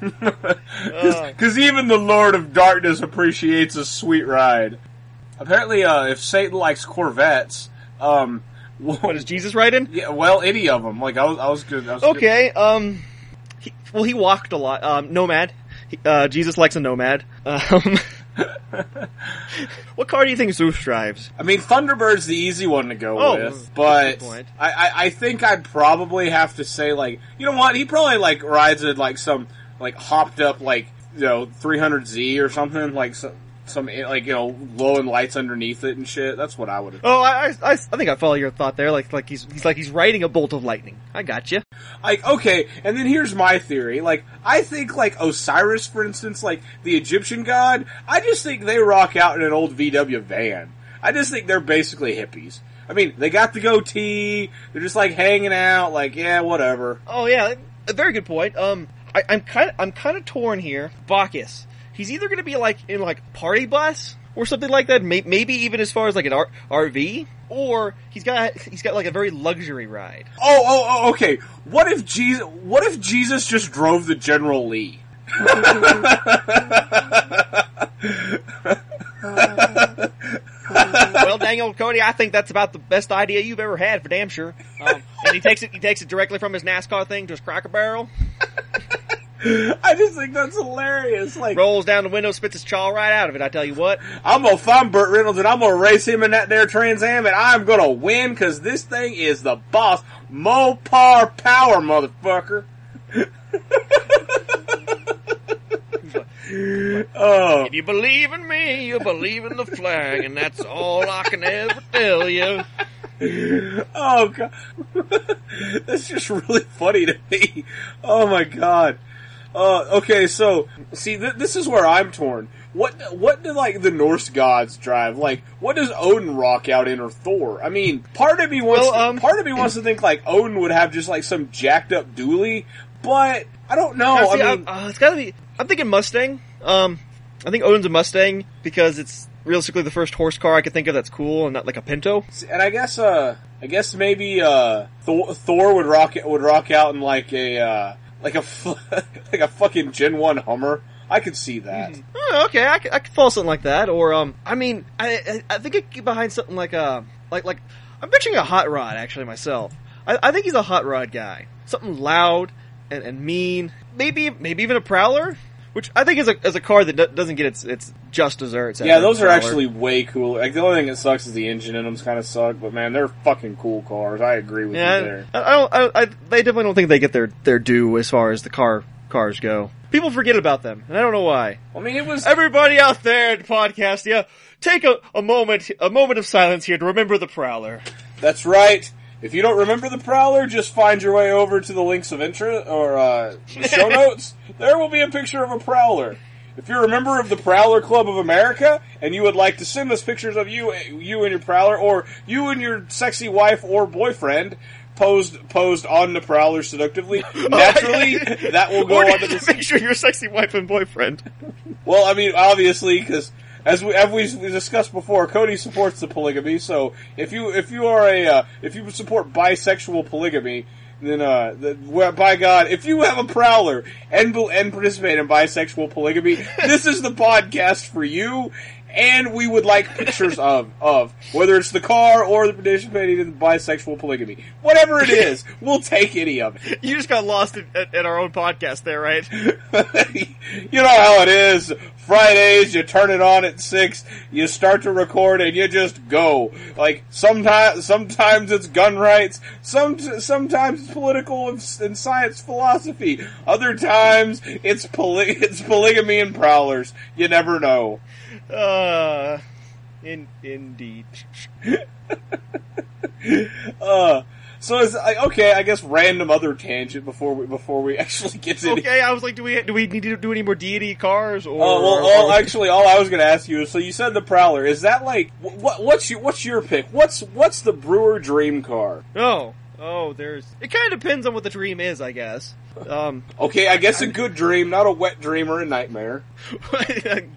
Because even the Lord of Darkness appreciates a sweet ride. Apparently, uh, if Satan likes Corvettes, um, What is Jesus riding? yeah, well, any of them. Like I was, I was good. I was good. Okay, um, he, well, he walked a lot. Um, nomad. He, uh, Jesus likes a nomad. Um, what car do you think Zeus drives? I mean, Thunderbird's the easy one to go Oh, with, but. I, I, I think I'd probably have to say like, you know what? He probably like rides in like some like hopped up like you know 300Z or something like some some like you know glowing lights underneath it and shit. That's what I would. have Oh, I, I, I I think I follow your thought there. Like, like he's, he's like he's riding a bolt of lightning. I got you. Like, okay, and then here's my theory. Like, I think, like, Osiris, for instance, like, the Egyptian god, I just think they rock out in an old VW van. I just think they're basically hippies. I mean, they got the goatee, they're just, like, hanging out, like, yeah, whatever. Oh yeah, a very good point. Um, I, I'm kind I'm kind of torn here. Bacchus. He's either going to be like in like party bus or something like that. May, maybe even as far as like an R- RV, or he's got he's got like a very luxury ride. Oh, oh, oh, okay. What if Jesus, what if Jesus just drove the General Lee? well, Daniel Cody, I think that's about the best idea you've ever had for damn sure. Um, and he takes it he takes it directly from his NASCAR thing to his Cracker Barrel, I just think that's hilarious. Like, rolls down the window, spits his chaw right out of it. I tell you what. I'm gonna find Burt Reynolds and I'm gonna race him in that there Trans Am and I'm gonna win because this thing is the boss. Mopar power, motherfucker. oh, If you believe in me, you believe in the flag, and that's all I can ever tell you. oh god, that's just really funny to me. Oh my god. Uh, okay, so see, th- this is where I'm torn. What what do like the Norse gods drive? Like, what does Odin rock out in or Thor? I mean, part of me wants Well, um, part of me wants to think like Odin would have just like some jacked up dually, but I don't know. See, I mean, uh, it's gotta be. I'm thinking Mustang. Um, I think Odin's a Mustang because it's realistically the first horse car I could think of that's cool and not like a Pinto. and I guess uh, I guess maybe uh, Thor, Thor would rock would rock out in like a uh, like a like a fucking Gen One Hummer. I could see that. Oh, okay, I could follow something like that. Or um, I mean, I I, I think I could behind something like a like like I'm picturing a hot rod actually myself. I, I think he's a hot rod guy. Something loud and, and mean. Maybe maybe even a prowler. Which I think is a, is a car that do- doesn't get its its just desserts. Yeah, those are actually way cooler. Like the only thing that sucks is the engine in them kind of suck, but man, they're fucking cool cars. I agree with you there. I, I don't. I, I, they definitely don't think they get their their due as far as the car cars go. People forget about them, and I don't know why. I mean, it was Everybody out there in the podcast, yeah, take a, a moment a moment of silence here to remember the Prowler. That's right. If you don't remember the Prowler, just find your way over to the links of interest or uh, the show notes. There will be a picture of a Prowler. If you're a member of the Prowler Club of America and you would like to send us pictures of you, you and your Prowler, or you and your sexy wife or boyfriend posed posed on the Prowler seductively, naturally that will go onto just the make sure your sexy wife and boyfriend. well, I mean, obviously, because as we as we discussed before, Cody supports the polygamy. So if you if you are a uh, if you support bisexual polygamy, then uh, the, by God, if you have a prowler and and participate in bisexual polygamy, this is the podcast for you. And we would like pictures of of whether it's the car or the participating in bisexual polygamy, whatever it is, we'll take any of it. You just got lost in, at, at our own podcast there, right? you know how it is. Fridays, you turn it on at six, you start to record, and you just go. Like sometimes, sometimes it's gun rights. Some sometimes it's political and, and science philosophy. Other times it's poly- it's polygamy and prowlers. You never know. Uh, in indeed. Uh, so it's like okay, I guess random other tangent before we before we actually get to any- Okay, I was like, do we do we need to do any more deity cars? Or Oh well, all, actually, all I was going to ask you is, so you said the Prowler. Is that like what? What's your what's your pick? What's what's the Brewer dream car? Oh, oh, there's. It kind of depends on what the dream is, I guess. Um, Okay, I guess a good dream, not a wet dream or a nightmare.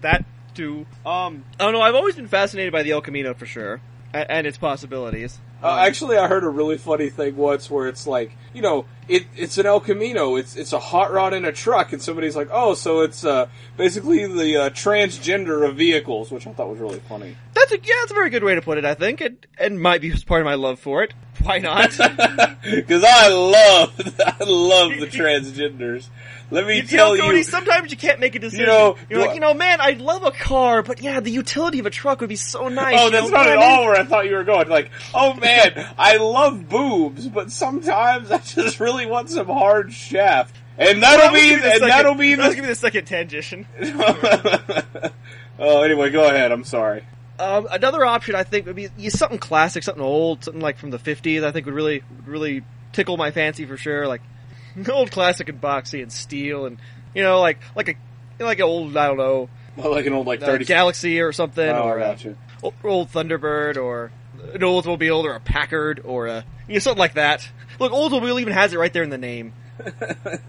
that too. Um, I don't know. I've always been fascinated by the El Camino for sure, and, and its possibilities. Uh, actually, I heard a really funny thing once where it's like, you know, it, it's an El Camino. It's it's a hot rod in a truck, and somebody's like, oh, so it's uh, basically the uh, transgender of vehicles, which I thought was really funny. That's a yeah, that's a very good way to put it. I think, and and might be part of my love for it. Why not? Because I love I love the transgenders. Let me You tell know, Cody, you. sometimes you can't make a decision. You know, You're like, I- you know, man, I love a car, but yeah, the utility of a truck would be so nice. Oh, you that's know, not at I mean? all where I thought you were going. Like, oh man, I love boobs, but sometimes I just really want some hard shaft. And that'll be, the and second- that'll be that the. gonna be the second tangent. oh, anyway, go ahead. I'm sorry. Um, another option I think would be yeah, something classic, something old, something like from the '50s. I think would really would really tickle my fancy for sure. Like old classic and boxy and steel, and you know, like like a you know, like an old I don't know Well, like an old like uh. Galaxy or something, Oh, or I a gotcha. old, old Thunderbird, or an Oldsmobile, or a Packard, or a you know something like that. Look, Oldsmobile even has it right there in the name. Uh,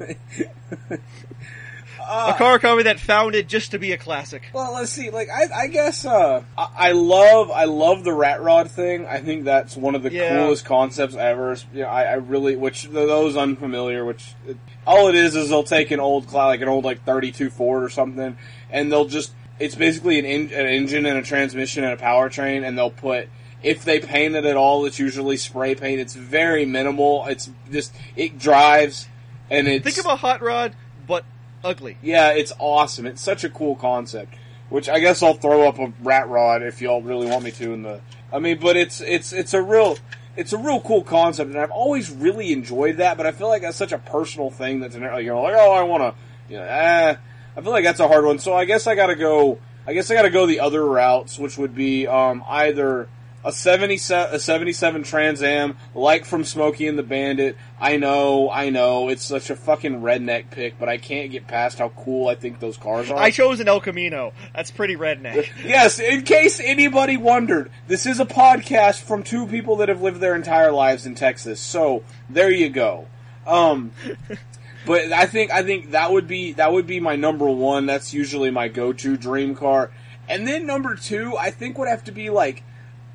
A car company that founded just to be a classic. Well, let's see. Like, I, I guess uh, I, I love, I love the rat rod thing. I think that's one of the Yeah. coolest concepts ever. You know, I, I really, which those unfamiliar, which it, all it is is they'll take an old, like an old like thirty two Ford or something, and they'll just, it's basically an, en- an engine and a transmission and a powertrain, and they'll put. If they paint it at all, it's usually spray paint. It's very minimal. It's just it drives, and it's Think of a hot rod, but ugly. yeah, it's awesome. It's such a cool concept. Which I guess I'll throw up a rat rod if y'all really want me to in the I mean, but it's it's it's a real it's a real cool concept and I've always really enjoyed that, but I feel like that's such a personal thing that's like you know like oh I want to you know eh, I feel like that's a hard one. So I guess I got to go I guess I got to go the other routes which would be um either a 77, a 77 Trans Am, like from Smokey and the Bandit. I know, I know, it's such a fucking redneck pick, but I can't get past how cool I think those cars are. I chose an El Camino. That's pretty redneck. yes, in case anybody wondered, this is a podcast from two people that have lived their entire lives in Texas. So there you go. Um, but I think I think that would be that would be my number one. That's usually my go-to dream car. And then number two, I think would have to be like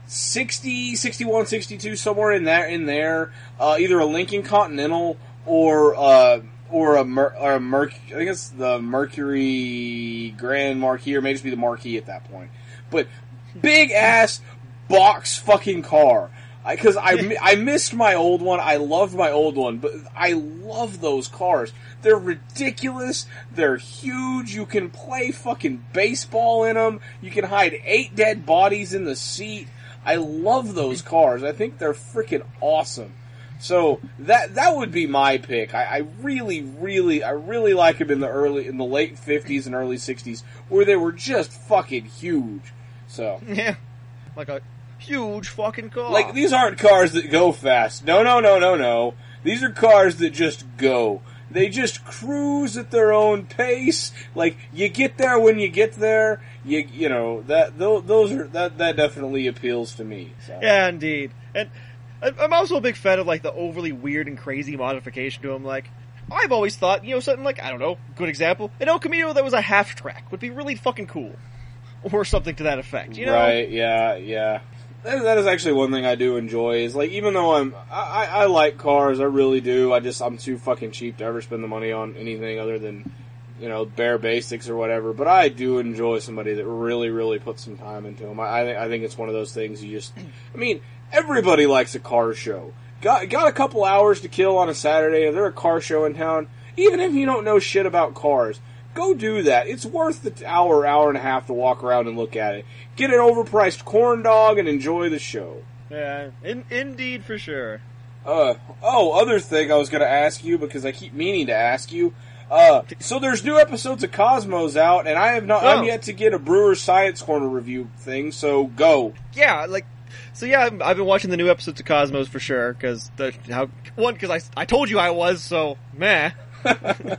60, 61, 62, somewhere in there, in there. Uh, either a Lincoln Continental or uh, or a, Mer- or a Merc. I think it's the Mercury Grand Marquis, or maybe just be the Marquis at that point. But big ass box fucking car. Because I, I, I missed my old one. I loved my old one, but I love those cars. They're ridiculous. They're huge. You can play fucking baseball in them. You can hide eight dead bodies in the seat. I love those cars. I think they're freaking awesome. So that that would be my pick. I, I really, really, I really like them in the early, in the late fifties and early sixties, where they were just fucking huge. So yeah, like a huge fucking car. like these aren't cars that go fast. No, no, no, no, no. These are cars that just go. They just cruise at their own pace. Like you get there when you get there. You you know that those are that that definitely appeals to me. So. Yeah, indeed. And I'm also a big fan of like the overly weird and crazy modification to them. Like, I've always thought, you know, something like I don't know, good example, an El Camino that was a half track would be really fucking cool, or something to that effect. You know, Right? Yeah, yeah. That, is actually one thing I do enjoy. Is like even though I'm I, I, like cars, I really do. I just I'm too fucking cheap to ever spend the money on anything other than you know bare basics or whatever. But I do enjoy somebody that really really puts some time into them. I I, think- I think it's one of those things you just. I mean, everybody likes a car show. Got got a couple hours to kill on a Saturday, and there's a car show in town. Even if you don't know shit about cars, go do that. It's worth the hour, hour and a half to walk around and look at it. Get an overpriced corn dog and enjoy the show. Yeah, in, indeed for sure. Uh, oh, other thing I was gonna ask you because I keep meaning to ask you. Uh, so there's new episodes of Cosmos out, and I have not. Oh. I'm yet to get a Brewer Science Corner review thing. So go. Yeah, like. So yeah, I've I've been watching the new episodes of Cosmos for sure because the how one because I, I told you I was so meh.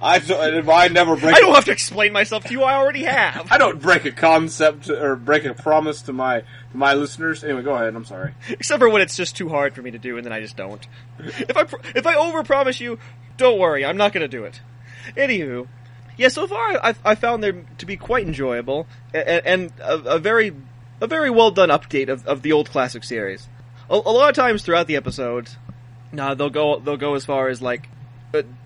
I don't- I never break. I don't have to explain myself to you. I already have. I don't break a concept or break a promise to my to my listeners. Anyway, go ahead. I'm sorry. Except for when it's just too hard for me to do, and then I just don't. If I if I overpromise you, don't worry, I'm not going to do it. Anywho, yeah. So far, I I found them to be quite enjoyable and, and a, a very a very well done update of, of the old classic series. A, a lot of times throughout the episodes, now they'll go they'll go as far as like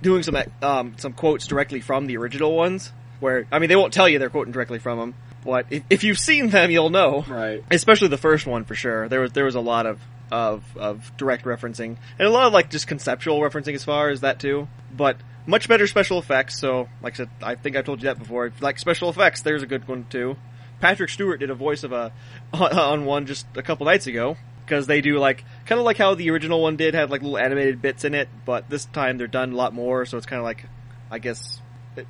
doing some um some quotes directly from the original ones. Where I mean, they won't tell you they're quoting directly from them, but if, if you've seen them, you'll know Right. especially the first one for sure. There was there was a lot of of of direct referencing and a lot of like just conceptual referencing as far as that too. But much better special effects. So, like I said, I think I told you that before. If like special effects, there's a good one too. Patrick Stewart did a voice of a on one just a couple nights ago because they do like kind of like how the original one did have like little animated bits in it, but this time they're done a lot more. So it's kind of like I guess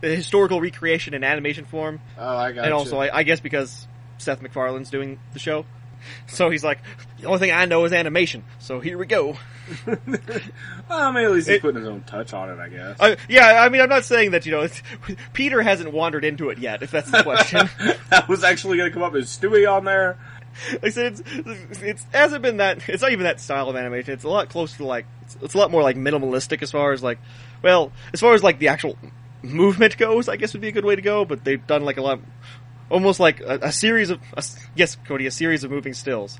a historical recreation in animation form. Oh, I got And also, I, I guess because Seth MacFarlane's doing the show, so he's like, the only thing I know is animation. So here we go. well, maybe at least he's It- putting his own touch on it. I guess. I, yeah, I mean, I'm not saying that you know it's, Peter hasn't wandered into it yet. If that's the question, that was actually going to come up. Is Stewie on there? like I said, it's it's hasn't been that. It's not even that style of animation. It's a lot closer to like it's, it's a lot more like minimalistic as far as like, well, as far as like the actual movement goes. I guess would be a good way to go. But they've done like a lot, almost like a, a series of a, yes, Cody, a series of moving stills.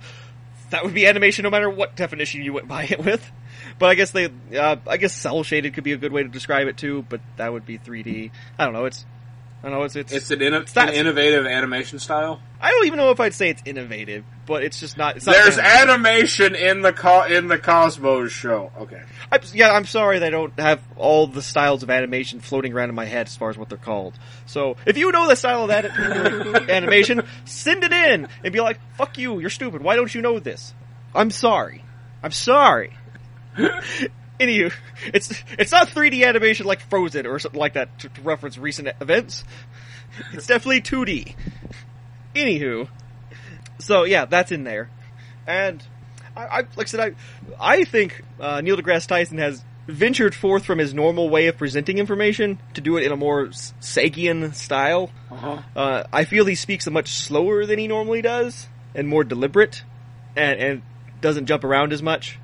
That would be animation, no matter what definition you went by it with. But I guess they, uh, I guess cel shaded could be a good way to describe it too. But that would be 3D. I don't know. It's, I don't know. It's it's. It's an, inno- not- an innovative animation style. I don't even know if I'd say it's innovative, but it's just not. It's not There's animated. animation in the co- in the Cosmos show. Okay. I'm, yeah, I'm sorry that I don't have all the styles of animation floating around in my head as far as what they're called. So, if you know the style of that animation, send it in and be like, "Fuck you, you're stupid. Why don't you know this?" I'm sorry. I'm sorry. Anywho, it's it's not 3D animation like Frozen or something like that to, to reference recent events. It's definitely 2D. Anywho, so yeah, that's in there. and I, I like I said, I I think uh, Neil deGrasse Tyson has ventured forth from his normal way of presenting information to do it in a more Sagian style. Uh-huh. Uh, I feel he speaks a much slower than he normally does, and more deliberate, and, and doesn't jump around as much.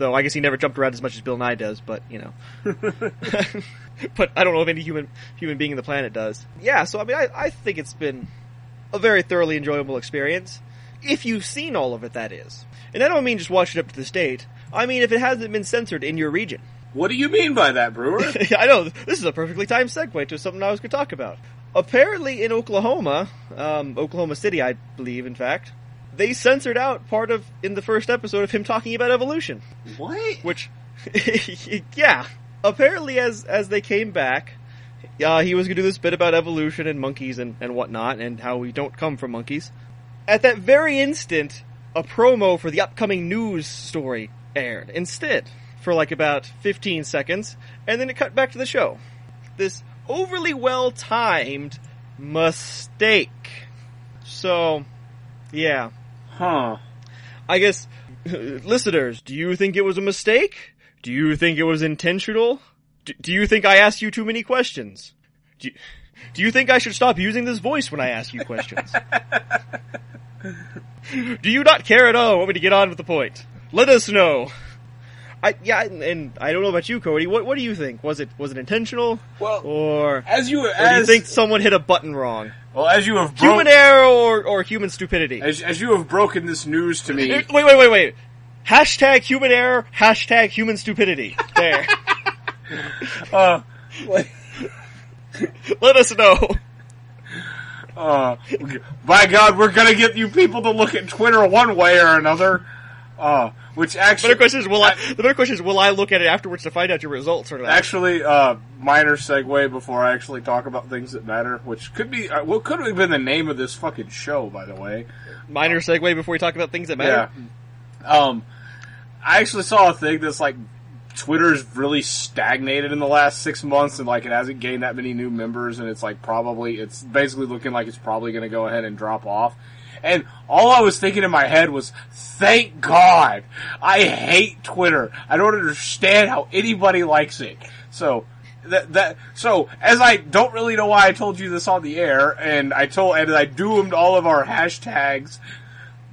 Though I guess he never jumped around as much as Bill Nye does, but you know. but I don't know if any human human being in the planet does. Yeah, so I mean, I, I think it's been a very thoroughly enjoyable experience. If you've seen all of it, that is. And I don't mean just watch it up to the state. I mean if it hasn't been censored in your region. What do you mean by that, Brewer? I know this is a perfectly timed segue to something I was going to talk about. Apparently, in Oklahoma, um, Oklahoma City, I believe, in fact, they censored out part of in the first episode of him talking about evolution. what? Which, yeah, apparently, as as they came back, uh, he was going to do this bit about evolution and monkeys and and whatnot, and how we don't come from monkeys. At that very instant, a promo for the upcoming news story aired instead for like about 15 seconds, and then it cut back to the show. This overly well timed mistake. So, yeah. Huh. I guess, listeners, do you think it was a mistake? Do you think it was intentional? D- do you think I asked you too many questions? Do you, do you think I should stop using this voice when I ask you questions? do you not care at all? Want me to get on with the point? Let us know. I yeah, and, and I don't know about you, Cody. What what do you think? Was it was it intentional, Well, or, as you or do you think someone hit a button wrong? Well as you have bro- Human error or or human stupidity? as as you have broken this news to me. Wait, wait, wait, wait. Hashtag human error, hashtag human stupidity. There. uh, Let us know. uh, by God, we're gonna get you people to look at Twitter one way or another. Uh, which The actually, better question is, will I, the better question is, will I look at it afterwards to find out your results or not? actually, uh, minor segue before I actually talk about things that matter, which could be, uh, what could have been the name of this fucking show, by the way. Minor segue before we talk about things that matter. Yeah. Um, I actually saw a thing that's like Twitter's really stagnated in the last six months, and like it hasn't gained that many new members, and it's like probably it's basically looking like it's probably going to go ahead and drop off. And all I was thinking in my head was, thank God! I hate Twitter. I don't understand how anybody likes it. So, that, that, so, as I don't really know why I told you this on the air, and I told, and I doomed all of our hashtags,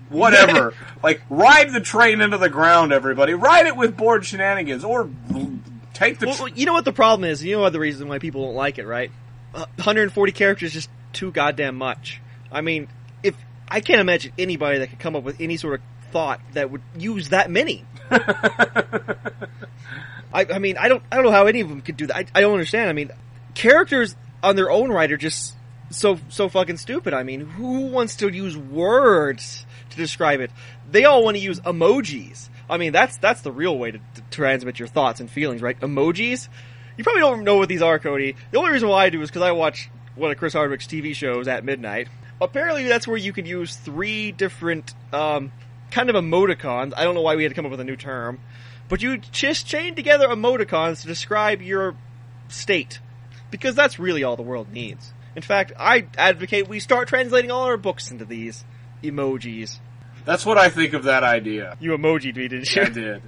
whatever. like, ride the train into the ground, everybody. Ride it with bored shenanigans, or take the, Well, tr- well, you know what the problem is? You know what the reason why people don't like it, right? Uh, 140 characters is just too goddamn much. I mean, if I can't imagine anybody that could come up with any sort of thought that would use that many. I, I mean, I don't, I don't know how any of them could do that. I, I don't understand. I mean, characters on their own right are just so, so fucking stupid. I mean, who wants to use words to describe it? They all want to use emojis. I mean, that's, that's the real way to, to transmit your thoughts and feelings, right? Emojis? You probably don't know what these are, Cody. The only reason why I do is because I watch one of Chris Hardwick's TV shows at midnight. Apparently, that's where you can use three different, um, kind of emoticons. I don't know why we had to come up with a new term. But you just chain together emoticons to describe your state. Because that's really all the world needs. In fact, I advocate we start translating all our books into these emojis. that's what I think of that idea. You emojied me, didn't you? I did.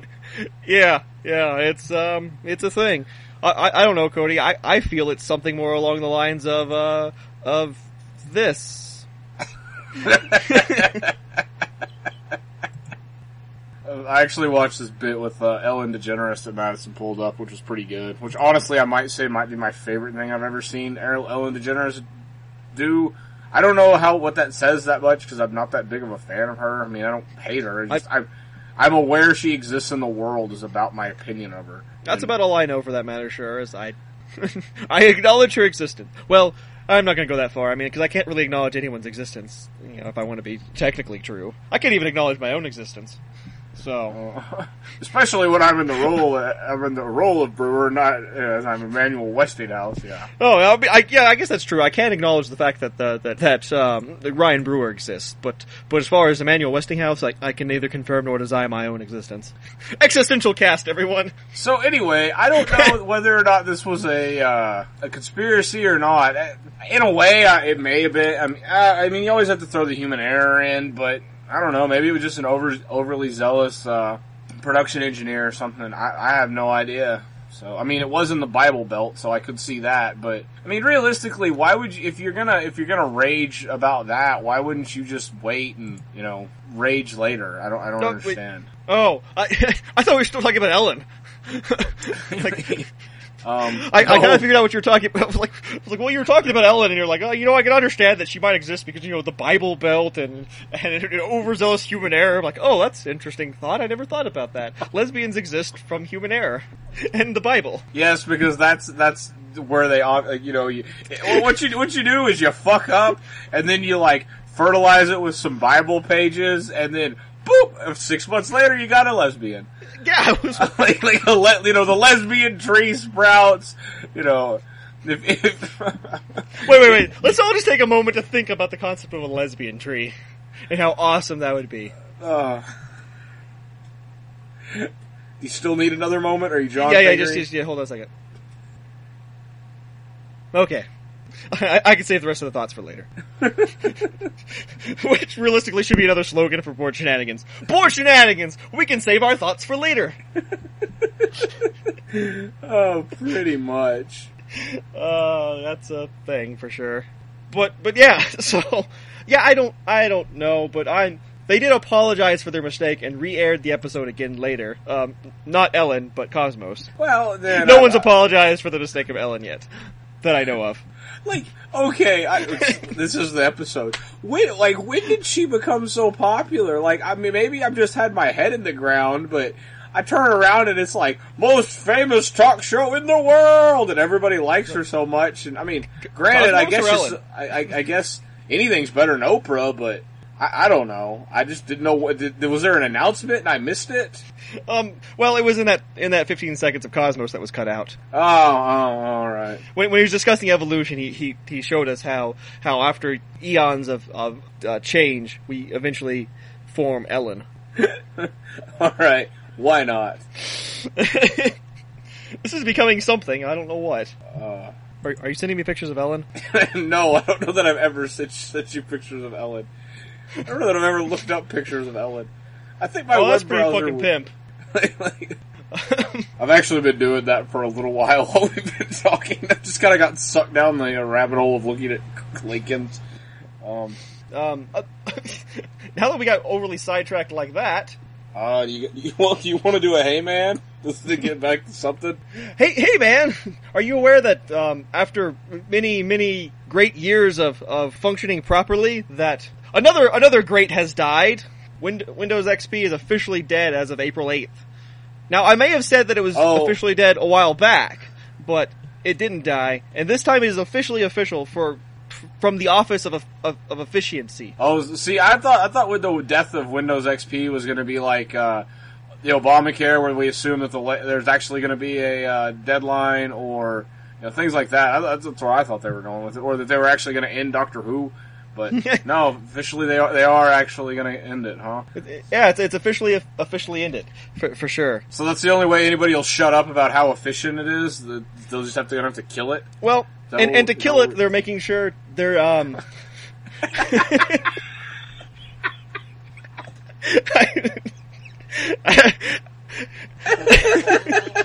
yeah, yeah, it's um, it's a thing. I, I, I don't know, Cody. I, I feel it's something more along the lines of uh, of this. I actually watched this bit with uh, Ellen DeGeneres that Madison pulled up, which was pretty good. Which honestly, I might say might be my favorite thing I've ever seen Ellen DeGeneres do. I don't know how what that says that much because I'm not that big of a fan of her. I mean, I don't hate her. Just, I, am I'm aware she exists in the world. Is about my opinion of her. That's And- about all I know for that matter. Sure, as I I acknowledge her existence. Well, I'm not going to go that far. I mean, because I can't really acknowledge anyone's existence. You know, if I want to be technically true, I can't even acknowledge my own existence. So. especially when I'm in the role. I'm in the role of Brewer, not as I'm Emmanuel Westinghouse. Yeah. Oh, I, mean, I, yeah, I guess that's true. I can't acknowledge the fact that the, that that um, Ryan Brewer exists, but but as far as Emmanuel Westinghouse, I, I can neither confirm nor deny my own existence. Existential cast, everyone. So anyway, I don't know whether or not this was a uh, a conspiracy or not. In a way, uh, it may have been. I mean, uh, I mean, you always have to throw the human error in, but I don't know. Maybe it was just an over overly zealous uh, production engineer or something. I, I have no idea. So I mean, it was in the Bible Belt, so I could see that. But I mean, realistically, why would you? If you're gonna if you're gonna rage about that, why wouldn't you just wait and you know rage later? I don't I don't No, wait. understand. Oh, I I thought we were still talking about Ellen. like, Um, I, I kind of figured out what you were talking about. Like, like, well, you were talking about Ellen, and you're like, oh, you know, I can understand that she might exist because you know the Bible Belt and and an overzealous human error. I'm like, oh, that's an interesting thought. I never thought about that. Lesbians exist from human error and the Bible. Yes, because that's that's where they are. You know, you, what you what you do is you fuck up, and then you like fertilize it with some Bible pages, and then boop, six months later you got a lesbian. Yeah, it was, like like a le- you know the lesbian tree sprouts. You know, if, if wait, wait, wait. Let's all just take a moment to think about the concept of a lesbian tree and how awesome that would be. Uh, you still need another moment, or are you John? yeah, yeah. Just, just yeah. Hold on a second. Okay. I, I can save the rest of the thoughts for later. Which realistically should be another slogan for bored shenanigans. Bored shenanigans! We can save our thoughts for later! oh, pretty much. Uh, that's a thing for sure. But, but yeah, so, yeah, I don't, I don't know, but I'm, they did apologize for their mistake and re-aired the episode again later. Um, not Ellen, but Cosmos. Well, No I- one's apologized for the mistake of Ellen yet. That I know of. Like, okay, I, this is the episode. When, like, when did she become so popular? Like, I mean, maybe I've just had my head in the ground, but I turn around and it's like, most famous talk show in the world, and everybody likes her so much. And I mean, granted, I guess or just, Ellen? I, I, I guess anything's better than Oprah, but I, I don't know. I just didn't know what. Did, was there an announcement and I missed it? Um, well, it was in that in that 15 seconds of Cosmos that was cut out. Oh, oh, all right. When, when he was discussing evolution, he, he, he showed us how, how after eons of, of uh, change, we eventually form Ellen. All right. Why not? this is becoming something. I don't know what. Uh, Are, are you sending me pictures of Ellen? no, I don't know that I've ever sent, sent you pictures of Ellen. I don't know that I've ever looked up pictures of Ellen. I think my oh, that's pretty fucking would- pimp. like, I've actually been doing that for a little while while we've been talking. I just kind of got sucked down the uh, rabbit hole of looking at Lincoln's. Um, um, uh, now that we got overly sidetracked like that, uh, you, you want you want to do a hey man just to get back to something? Hey, hey, man! Are you aware that um, after many, many great years of, of functioning properly, that another another great has died? Win- Windows XP is officially dead as of April eighth. Now, I may have said that it was Oh. officially dead a while back, but it didn't die, and this time it is officially official for from the Office of of, of Efficiency. Oh, see, I thought I thought with the death of Windows XP was going to be like uh, the Obamacare, where we assume that the there's actually going to be a uh, deadline or you know, things like that. I, that's, that's where I thought they were going with it, or that they were actually going to end Doctor Who. But no, officially they are they are actually going to end it, huh? Yeah, it's, it's officially officially ended for, for sure. So that's the only way anybody will shut up about how efficient it is. They'll just have to have to kill it. Well, and, and to kill it, they're making sure they're um.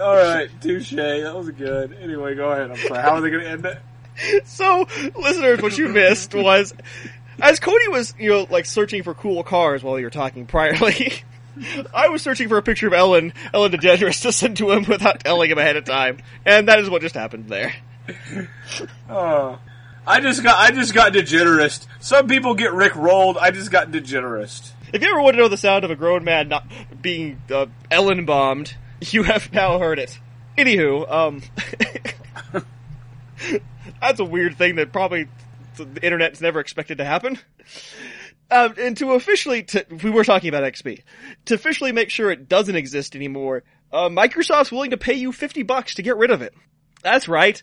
All right, touche. That was good. Anyway, go ahead. I'm sorry. How are they going to end it? so, listeners, what you missed was as Cody was, you know, like searching for cool cars while you were talking priorly. I was searching for a picture of Ellen, Ellen DeGeneres to send to him without telling him ahead of time, and that is what just happened there. Oh, I just got I just got degenerist. Some people get Rick rolled. I just got degenerist. If you ever want to know the sound of a grown man not being uh, Ellen bombed, you have now heard it. Anywho, um, that's a weird thing that probably the internet's never expected to happen. Um, and to officially, to, we were talking about XP, to officially make sure it doesn't exist anymore, uh, Microsoft's willing to pay you 50 bucks to get rid of it. That's right.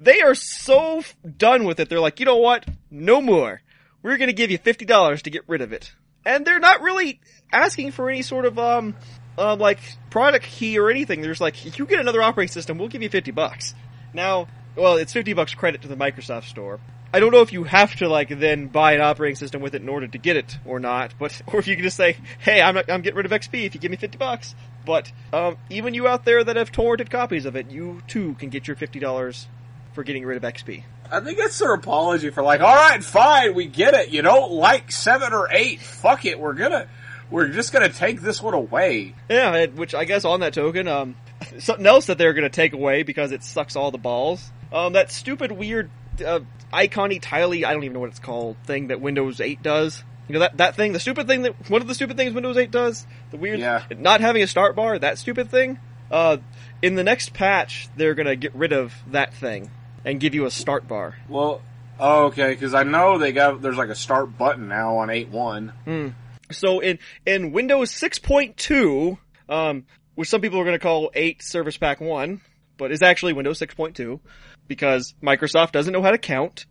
They are so f- done with it. They're like, you know what? No more. We're gonna give you $50 to get rid of it. And they're not really asking for any sort of, um, um, like, product key or anything. They're just like, you get another operating system, we'll give you 50 bucks. Now, well, it's 50 bucks credit to the Microsoft store. I don't know if you have to like then buy an operating system with it in order to get it or not, but or if you can just say, "Hey, I'm not, I'm getting rid of XP if you give me fifty bucks." But um, even you out there that have torrented copies of it, you too can get your fifty dollars for getting rid of XP. I think that's their apology for like, all right, fine, we get it. You don't like seven or eight. Fuck it, we're gonna, we're just gonna take this one away. Yeah, which I guess on that token, um, something else that they're going to take away because it sucks all the balls. Um, that stupid weird uh, icony tiley, I don't even know what it's called, thing that Windows 8 does. You know that that thing, the stupid thing that one of the stupid things Windows 8 does, the weird Yeah. not having a start bar, that stupid thing. Uh, in the next patch, they're going to get rid of that thing and give you a start bar. Well, oh, okay, because I know they got there's like a start button now on eight one. So in in Windows 6.2, um, which some people are going to call 8 Service Pack 1, but is actually Windows 6.2 because Microsoft doesn't know how to count.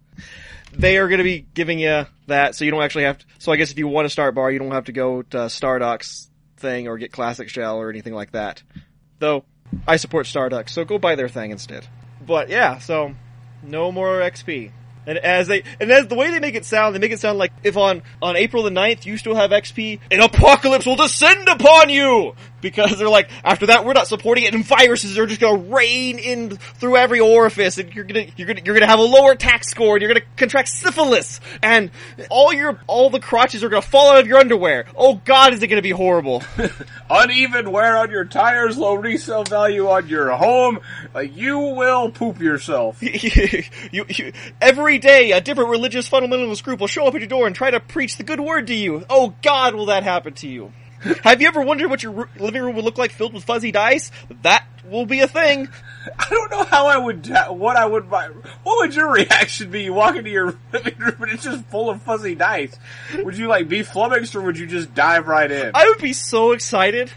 They are going to be giving you that, so you don't actually have to. So I guess if you want a start bar, you don't have to go to Stardock's thing or get Classic Shell or anything like that. Though I support Stardock, so go buy their thing instead. But yeah, so no more XP. And as they, and as the way they make it sound, they make it sound like if on, on April the 9th you still have XP, an apocalypse will descend upon you! Because they're like, after that we're not supporting it and viruses are just gonna rain in through every orifice and you're gonna, you're gonna, you're gonna have a lower tax score and you're gonna contract syphilis and all your, all the crotches are gonna fall out of your underwear. Oh god, is it gonna be horrible. Uneven wear on your tires, low resale value on your home. Like you will poop yourself. you, you, every day, a different religious fundamentalist group will show up at your door and try to preach the good word to you. Oh God, will that happen to you? Have you ever wondered what your living room would look like filled with fuzzy dice? That will be a thing. I don't know how I would, what I would. What would your reaction be? You walk into your living room and it's just full of fuzzy dice. Would you like be flummoxed or would you just dive right in? I would be so excited.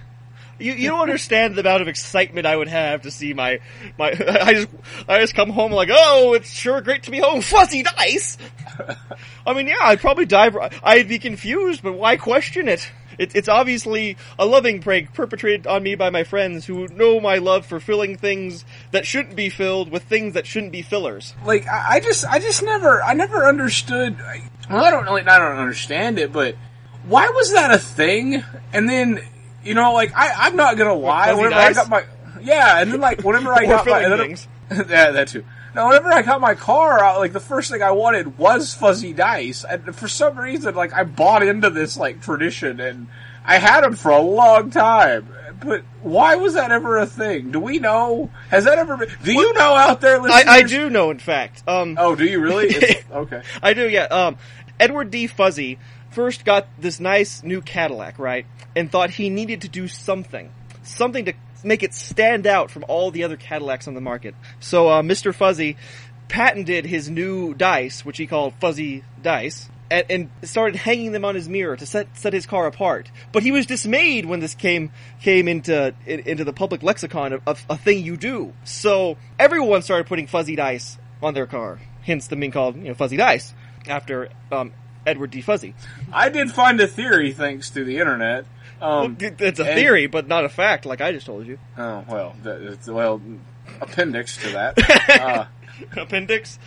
You, you don't understand the amount of excitement I would have to see my, my, I just, I just come home like, oh, it's sure great to be home, fuzzy dice! I mean, yeah, I'd probably dive, I'd be confused, but why question it? It, it's obviously a loving prank perpetrated on me by my friends who know my love for filling things that shouldn't be filled with things that shouldn't be fillers. like I, I just I just never I never understood. Well, I don't really I don't understand it, but why was that a thing? And then you know, like I I'm not gonna lie. Whenever I got my yeah, and then like whenever I got my filling and things. yeah, that too. Now, whenever I got my car out, like the first thing I wanted was fuzzy dice, and for some reason, like I bought into this like tradition, and I had them for a long time. But why was that ever a thing? Do we know? Has that ever been? Do you know out there? I, I do know, in fact. Um, Oh, do you really? It's- okay. I do, yeah. Um, Edward D. Fuzzy first got this nice new Cadillac, right? And thought he needed to do something. Something to make it stand out from all the other Cadillacs on the market. So, uh, Mr. Fuzzy patented his new dice, which he called Fuzzy Dice, and, and started hanging them on his mirror to set, set his car apart. But he was dismayed when this came, came into, in- into the public lexicon of, of a thing you do. So, everyone started putting Fuzzy Dice on their car. Hence them being called, you know, Fuzzy Dice after um, Edward D. Fuzzy. I did find a theory thanks to the internet. Um, it's a and- theory, but not a fact, like I just told you. oh well, that, it's, well, appendix to that. uh, Appendix.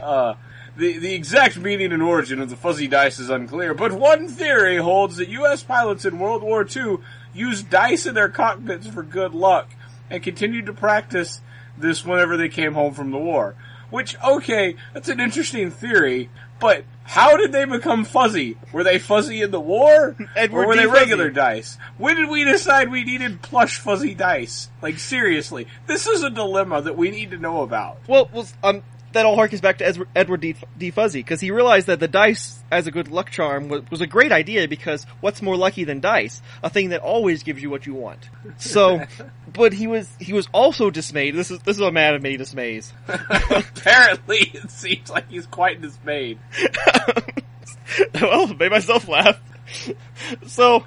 Uh, the, the exact meaning and origin of the fuzzy dice is unclear, but one theory holds that U.S. pilots in World War II used dice in their cockpits for good luck and continued to practice this whenever they came home from the war. Which, okay, that's an interesting theory, but how did they become fuzzy? Were they fuzzy in the war? Edward or were D. they Fuzzy. regular dice? When did we decide we needed plush fuzzy dice? Like, seriously, this is a dilemma that we need to know about. Well, well, um, that all harkens back to Edward, D. D. Fuzzy because he realized that the dice as a good luck charm was, was a great idea because what's more lucky than dice? A thing that always gives you what you want. So, but he was he was also dismayed. This is this is a man of many dismays. Apparently, it seems like he's quite dismayed. well, made myself laugh. So,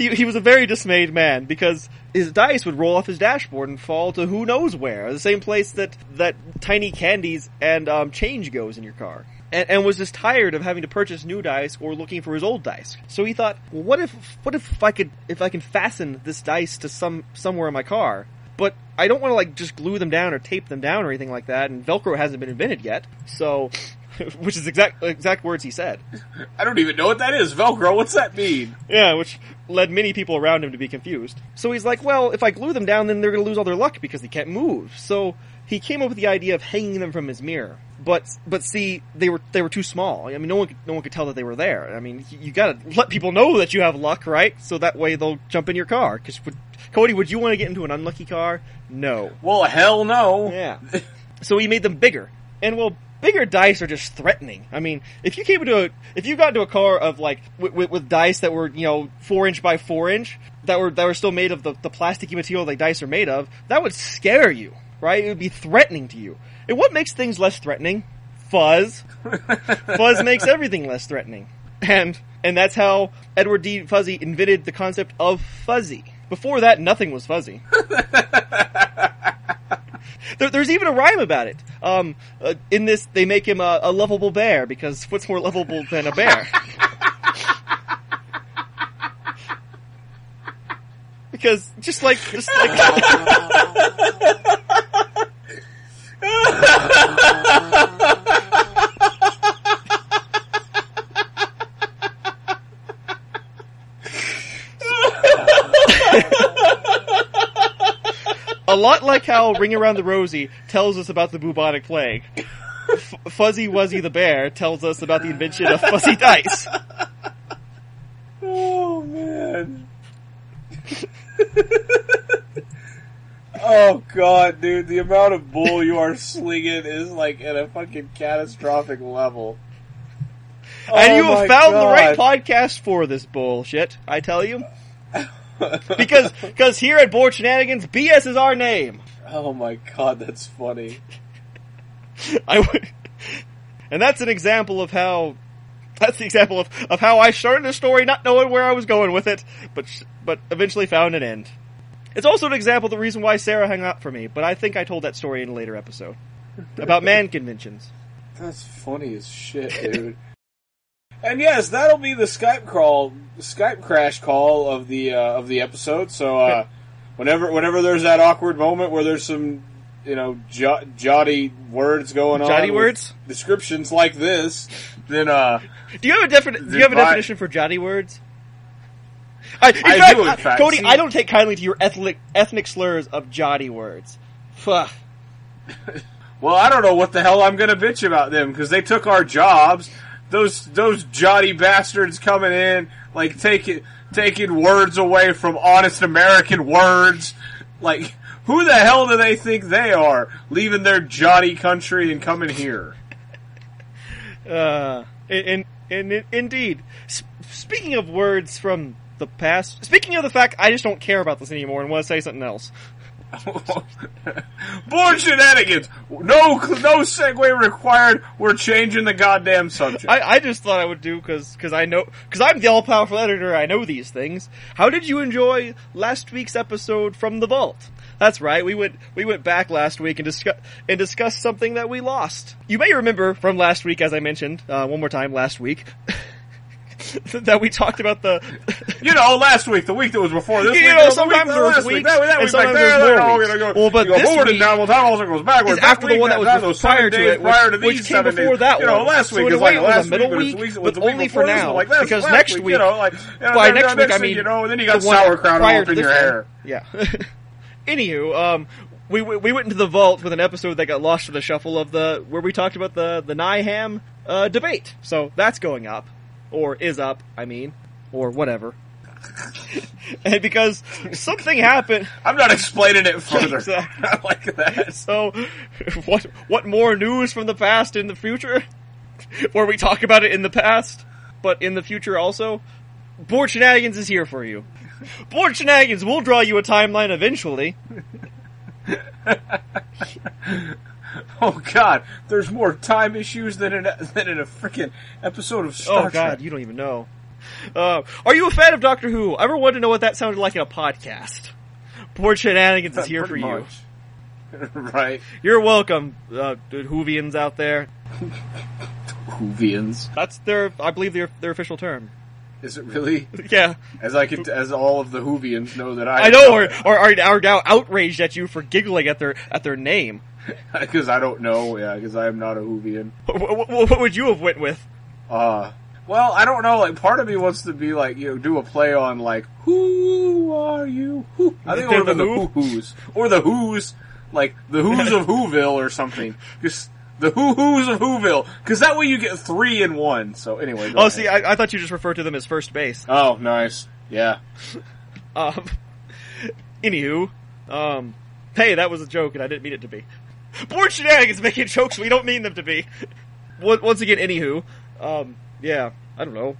he, he was a very dismayed man because his dice would roll off his dashboard and fall to who knows where, the same place that, that tiny candies and, um, change goes in your car. And, and was just tired of having to purchase new dice or looking for his old dice. So he thought, well, what if, what if I could, if I can fasten this dice to some, somewhere in my car? But I don't want to like just glue them down or tape them down or anything like that, and Velcro hasn't been invented yet. So which is exact exact words he said. I don't even know what that is. Velcro. What's that mean? Yeah, which led many people around him to be confused. So he's like, well, if I glue them down, then they're going to lose all their luck because they can't move. So he came up with the idea of hanging them from his mirror. But but see, they were they were too small. I mean, no one could, no one could tell that they were there. I mean, you, you got to let people know that you have luck, right? So that way they'll jump in your car. Because Cody, would you want to get into an unlucky car? No. Well, hell no. Yeah. so he made them bigger. And well, bigger dice are just threatening. I mean, if you came into a, if you got into a car of like, with, with, dice that were, you know, four inch by four inch, that were, that were still made of the, the plasticky material like dice are made of, that would scare you, right? It would be threatening to you. And what makes things less threatening? Fuzz. Fuzz makes everything less threatening. And, and that's how Edward D. Fuzzy invented the concept of fuzzy. Before that, nothing was fuzzy. there, there's even a rhyme about it. Um, uh, in this, they make him a, a lovable bear because what's more lovable than a bear? because just like, just like. lot like how Ring Around the Rosie tells us about the bubonic plague. F- Fuzzy Wuzzy the bear tells us about the invention of fuzzy dice. Oh man. oh god, dude, the amount of bull you are slinging is like at a fucking catastrophic level. and Oh you have found the right podcast for this bullshit, I tell you. Because, because here at Bored Shenanigans, BS is our name. Oh my god, that's funny. I would, and that's an example of how, that's the example of, of how I started a story not knowing where I was going with it, but, sh- but eventually found an end. It's also an example of the reason why Sarah hung up for me, but I think I told that story in a later episode. About man conventions. That's funny as shit, dude. And yes, that'll be the Skype call, Skype crash call of the uh, of the episode. So uh, whenever whenever there's that awkward moment where there's some you know jo- jotty words going on, Jotty words? descriptions like this, then uh, Do you have a definite? Do you have a definition for jotty words? I, I fact, do, in fact. Cody, See- I don't take kindly to your ethnic ethnic slurs of jotty words. Fuck. well, I don't know what the hell I'm gonna bitch about them because they took our jobs. Those those jotty bastards coming in like taking taking words away from honest American words. Like who the hell do they think they are, leaving their jotty country and coming here? Uh, in, in, in, indeed. Speaking of words from the past, speaking of the fact I just don't care about this anymore and want to say something else. Bored shenanigans. No, no segue required. We're changing the goddamn subject. I, I just thought I would do because cause I know because I'm the all powerful editor. I know these things. How did you enjoy last week's episode from the vault? That's right. We went we went back last week and discuss and discussed something that we lost. You may remember from last week, as I mentioned uh, one more time last week, that we talked about the. You know, last week, the week that was before this You week, know, the week sometimes that there's last week, that, that week back there, there's there, oh, weeks. you know, go, Well, but you go this forward week and down, well, also goes backwards. is That after the one that was prior to it, prior to which these came before that you know, last week is like it was last middle week, but it's the week, but week only for now, because next week, week- you know, like, by next week, I mean you know, and then you got sauerkraut all up in your hair. Yeah. Anywho, um, we we we went into the vault with an episode that got lost in the shuffle of the where we talked about the the Nye Ham uh, debate. So that's going up, or is up. I mean, or whatever. and because something happened, I'm not explaining it further. Exactly. I like that. so what what more news from the past in the future? Where we talk about it in the past, but in the future also. Bored Shenanigans is here for you. Bored Shenanigans will draw you a timeline eventually. Oh God, there's more time issues than in a, than in a freaking episode of Star Oh God, Trek. you don't even know. Uh, are you a fan of Doctor Who? I ever wanted to know what that sounded like in a podcast? Bored Shenanigans is here for Pretty you. much. right, You're welcome, uh, Whovians out there. Whovians. That's their, I believe, their their official term. Is it really? Yeah, As I could, as all of the Whovians know that I I know, or, or are, are now outraged at you for giggling at their at their name. because I don't know. Yeah, because I am not a Whovian. What, what, what would you have went with? Uh, well, I don't know. Like, part of me wants to be like, you know, do a play on like, who are you? Who? I think it would have been the Who? Who Who's or the Who's, like the Who's of Whoville or something. Just the Who Who's of Whoville, because that way you get three in one. So anyway. Oh, ahead. see, I, I thought you just referred to them as first base. Oh, nice. Yeah. Um, anywho, um, hey, that was a joke, and I didn't mean it to be. Bored shenanigans making jokes we don't mean them to be. Once once again, anywho, um, yeah, I don't know.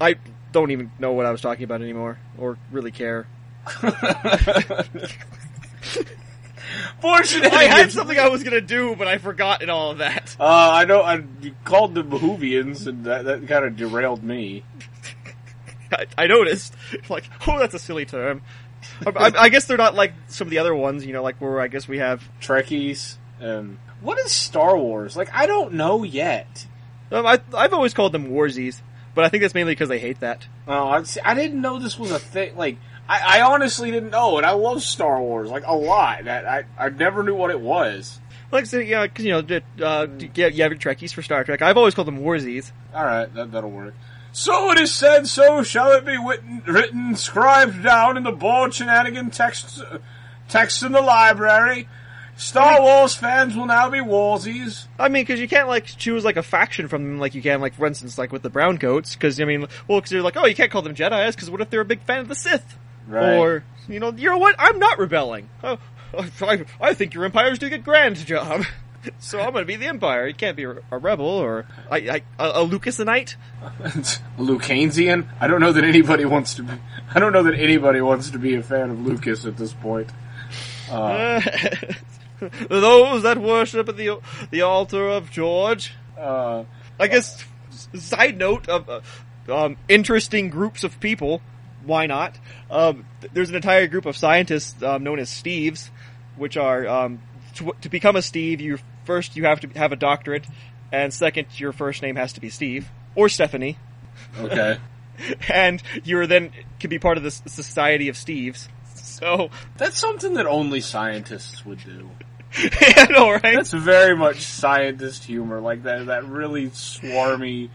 I don't even know what I was talking about anymore, or really care. Fortunately, I had something I was gonna do, but I forgot in all of that. Uh, I know. I you called them Whovians, and that, that kind of derailed me. I, I noticed, like, oh, that's a silly term. I, I, I guess they're not like some of the other ones, you know, like where I guess we have. Trekkies and what is Star Wars? Like, I don't know yet. Um, I, I've always called them warsies, but I think that's mainly because they hate that. Oh, I, see, I didn't know this was a thing. Like, I, I honestly didn't know, and I love Star Wars like a lot. That I, I never knew what it was. Like I said, yeah, because you know, uh, yeah, you have your Trekkies for Star Trek. I've always called them warsies. All right, that that'll work. So it is said, so shall it be written, written scribed down in the bored shenanigan text, text in the library. Star Wars fans will now be Warsies. I mean, because you can't like choose like a faction from them, like you can, like for instance, like with the brown coats. Because I mean, well, because you're like, oh, you can't call them Jedi's, because what if they're a big fan of the Sith? Right. Or you know, you know what? I'm not rebelling. Oh, I, I think your empires do a grand job. So I'm going to be the Empire. You can't be a rebel or I, I, a, a Lucasanite. Lucanesian? I don't know that anybody wants to be. I don't know that anybody wants to be a fan of Lucas at this point. Uh, Those that worship at the the altar of George. uh, I guess. Side note of uh, um, interesting groups of people. Why not? Um, th- there's an entire group of scientists um, known as Steves, which are um, to, to become a Steve. You first you have to have a doctorate, and second your first name has to be Steve or Stephanie, okay. and you're then can be part of the S- Society of Steves. So That's something that only scientists would do. I know, right? That's very much scientist humor, like that that really swarmy,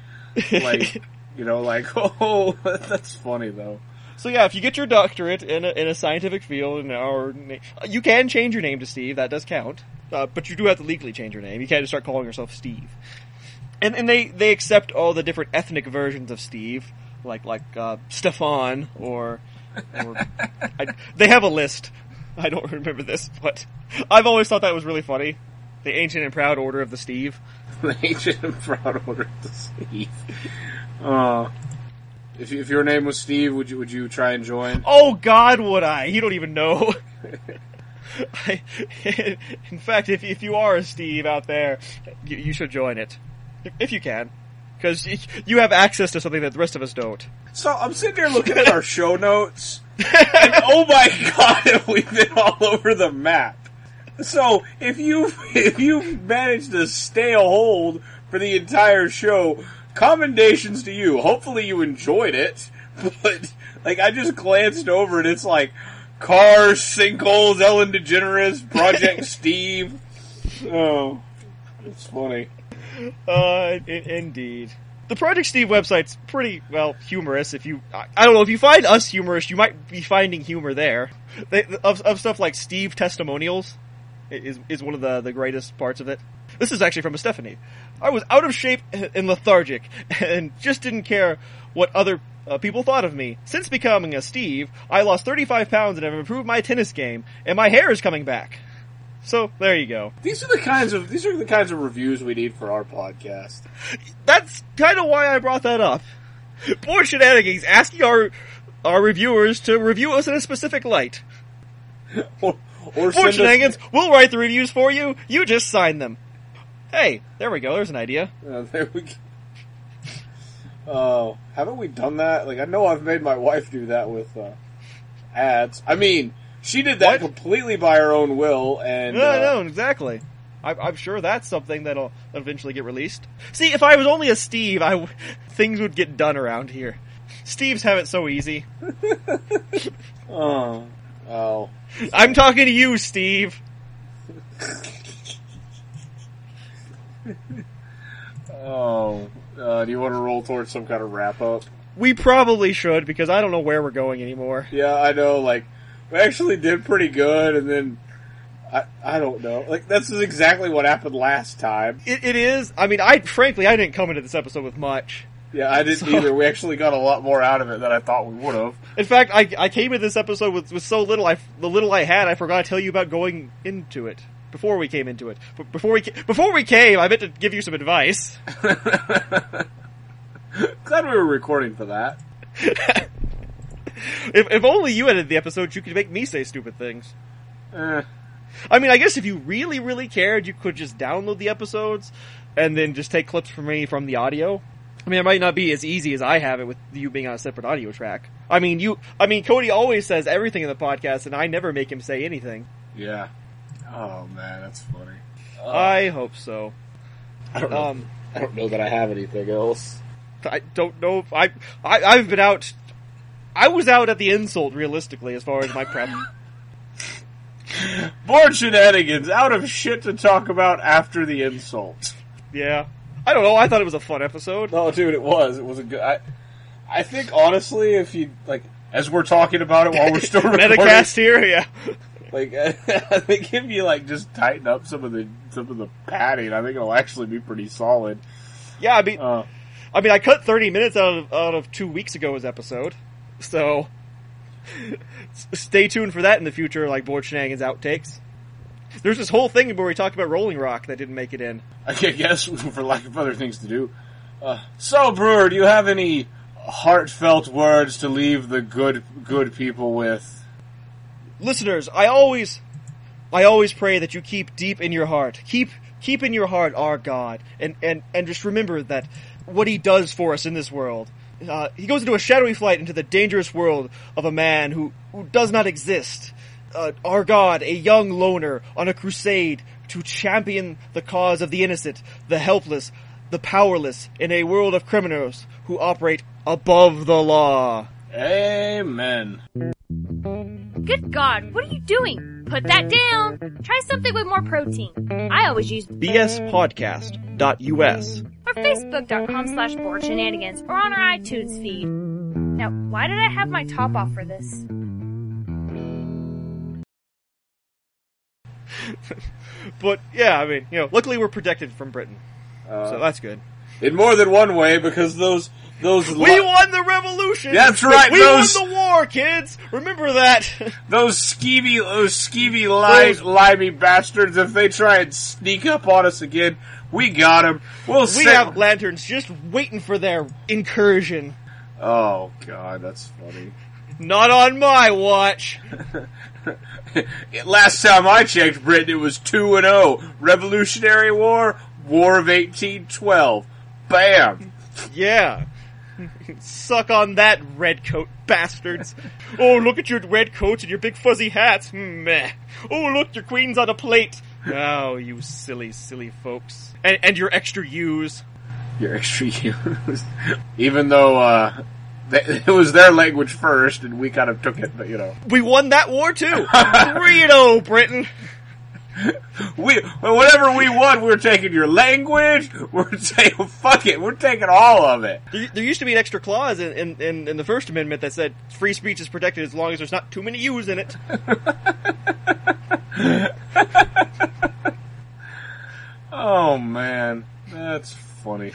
like you know, like oh, that's funny though. So yeah, if you get your doctorate in a, in a scientific field, and na- you can change your name to Steve. That does count, uh, but you do have to legally change your name. You can't just start calling yourself Steve. And and they they accept all the different ethnic versions of Steve, like like uh, Stefan or I, they have a list. I don't remember this, but I've always thought that was really funny. The ancient and proud order of the Steve. the ancient and proud order of the Steve. Uh, if if your name was Steve, would you would you try and join? Oh God, would I? You don't even know. I, in fact, if if you are a Steve out there, you, you should join it if, if you can, because you have access to something that the rest of us don't. So I'm sitting here looking at our show notes, and oh my god, we've we been all over the map? So if you if you managed to stay a hold for the entire show, commendations to you. Hopefully you enjoyed it, but like I just glanced over and it's like cars, sinkholes, Ellen DeGeneres, Project Steve. Oh, it's funny. Uh, in, indeed. The Project Steve website's pretty well humorous. If you, I, don't know, if you find us humorous, you might be finding humor there. They, of, of stuff like Steve testimonials is is one of the the greatest parts of it. This is actually from a Stephanie. I was out of shape and lethargic, and just didn't care what other uh, people thought of me. Since becoming a Steve, I lost 35 pounds and have improved my tennis game, and my hair is coming back. So there you go. These are the kinds of these are the kinds of reviews we need for our podcast. That's kind of why I brought that up. Bored shenanigans asking our our reviewers to review us in a specific light. or, or Board send us- we'll write the reviews for you. You just sign them. Hey, there we go. There's an idea. Uh, there we go. Oh, haven't we done that? Like, I know I've made my wife do that with uh, ads. I mean, she did that What? completely by her own will, and No, uh, no, exactly. I, I'm sure that's something that'll eventually get released. See, if I was only a Steve, I w- things would get done around here. Steve's have it so easy. Oh, oh. I'm talking to you, Steve. Oh, uh, do you want to roll towards some kind of wrap up? We probably should because I don't know where we're going anymore. Yeah, I know. Like, we actually did pretty good, and then I I don't know. Like, this is exactly what happened last time. It, it is. I mean, I frankly I didn't come into this episode with much. Yeah, I didn't So- either. We actually got a lot more out of it than I thought we would have. In fact, I I came into this episode with, with so little. I the little I had, I forgot to tell you about going into it before we came into it. But before we before we came, I meant to give you some advice. Glad we were recording for that. If if only you edited the episodes, you could make me say stupid things. Eh, I mean, I guess if you really, really cared, you could just download the episodes and then just take clips from me from the audio. I mean, it might not be as easy as I have it with you being on a separate audio track. I mean, you, I mean, Cody always says everything in the podcast and I never make him say anything. yeah. Oh man, that's funny. Uh, I hope so. I don't know. Um, I don't know that I have anything else. I don't know if I, I, I've been out, I was out at the insult realistically as far as my prep. More shenanigans, out of shit to talk about after the insult. yeah. I don't know, I thought it was a fun episode. No, dude, it was. It was a good. I, I think honestly, if you like, as we're talking about it while we're still recording, Metacast here, yeah. like I think if you like just tighten up some of the some of the padding, I think it'll actually be pretty solid. Yeah, I mean, Uh, I mean, I cut 30 minutes out of, out of two weeks ago's episode, so stay tuned for that in the future, like Bored Shenanigans outtakes. There's this whole thing where we talked about Rolling Rock that didn't make it in. I guess for lack of other things to do. Uh, so, Brewer, do you have any heartfelt words to leave the good good people with? Listeners, I always, I always pray that you keep deep in your heart, keep, keep in your heart our God, and, and, and just remember that what He does for us in this world. Uh, he goes into a shadowy flight into the dangerous world of a man who, who does not exist. Uh, our God, a young loner on a crusade to champion the cause of the innocent, the helpless, the powerless in a world of criminals who operate above the law. Amen. Good God, what are you doing? Put that down. Try something with more protein. I always use bspodcast.us. or facebook.com slash bored shenanigans or on our iTunes feed. Now, why did I have my top off for this? But yeah, I mean, you know, luckily we're protected from Britain, Uh, so that's good. in more than one way, because those those We li- won the revolution. That's right, We those- won the war, kids. Remember that. those skeevy those skeevy li- limey bastards. If they try and sneak up on us again, we got them. We'll we send- have lanterns just waiting for their incursion. Oh God, that's funny. Not on my watch. Last time I checked, Britain, it was two and zero. Revolutionary War, War of eighteen twelve. Bam. Yeah. Suck on that, redcoat bastards. Oh, look at your red coats and your big fuzzy hats. Meh. Oh, look, your queen's on a plate. Oh, you silly, silly folks. And, and your extra U's. Your extra U's. Even though uh, it was their language first, and we kind of took it, but you know, We won that war too. 3 Britain. we whatever we want, we're taking your language. We're taking fuck it. We're taking all of it. There used to be an extra clause in, in, in, in the First Amendment that said free speech is protected as long as there's not too many U's in it. oh man, that's funny.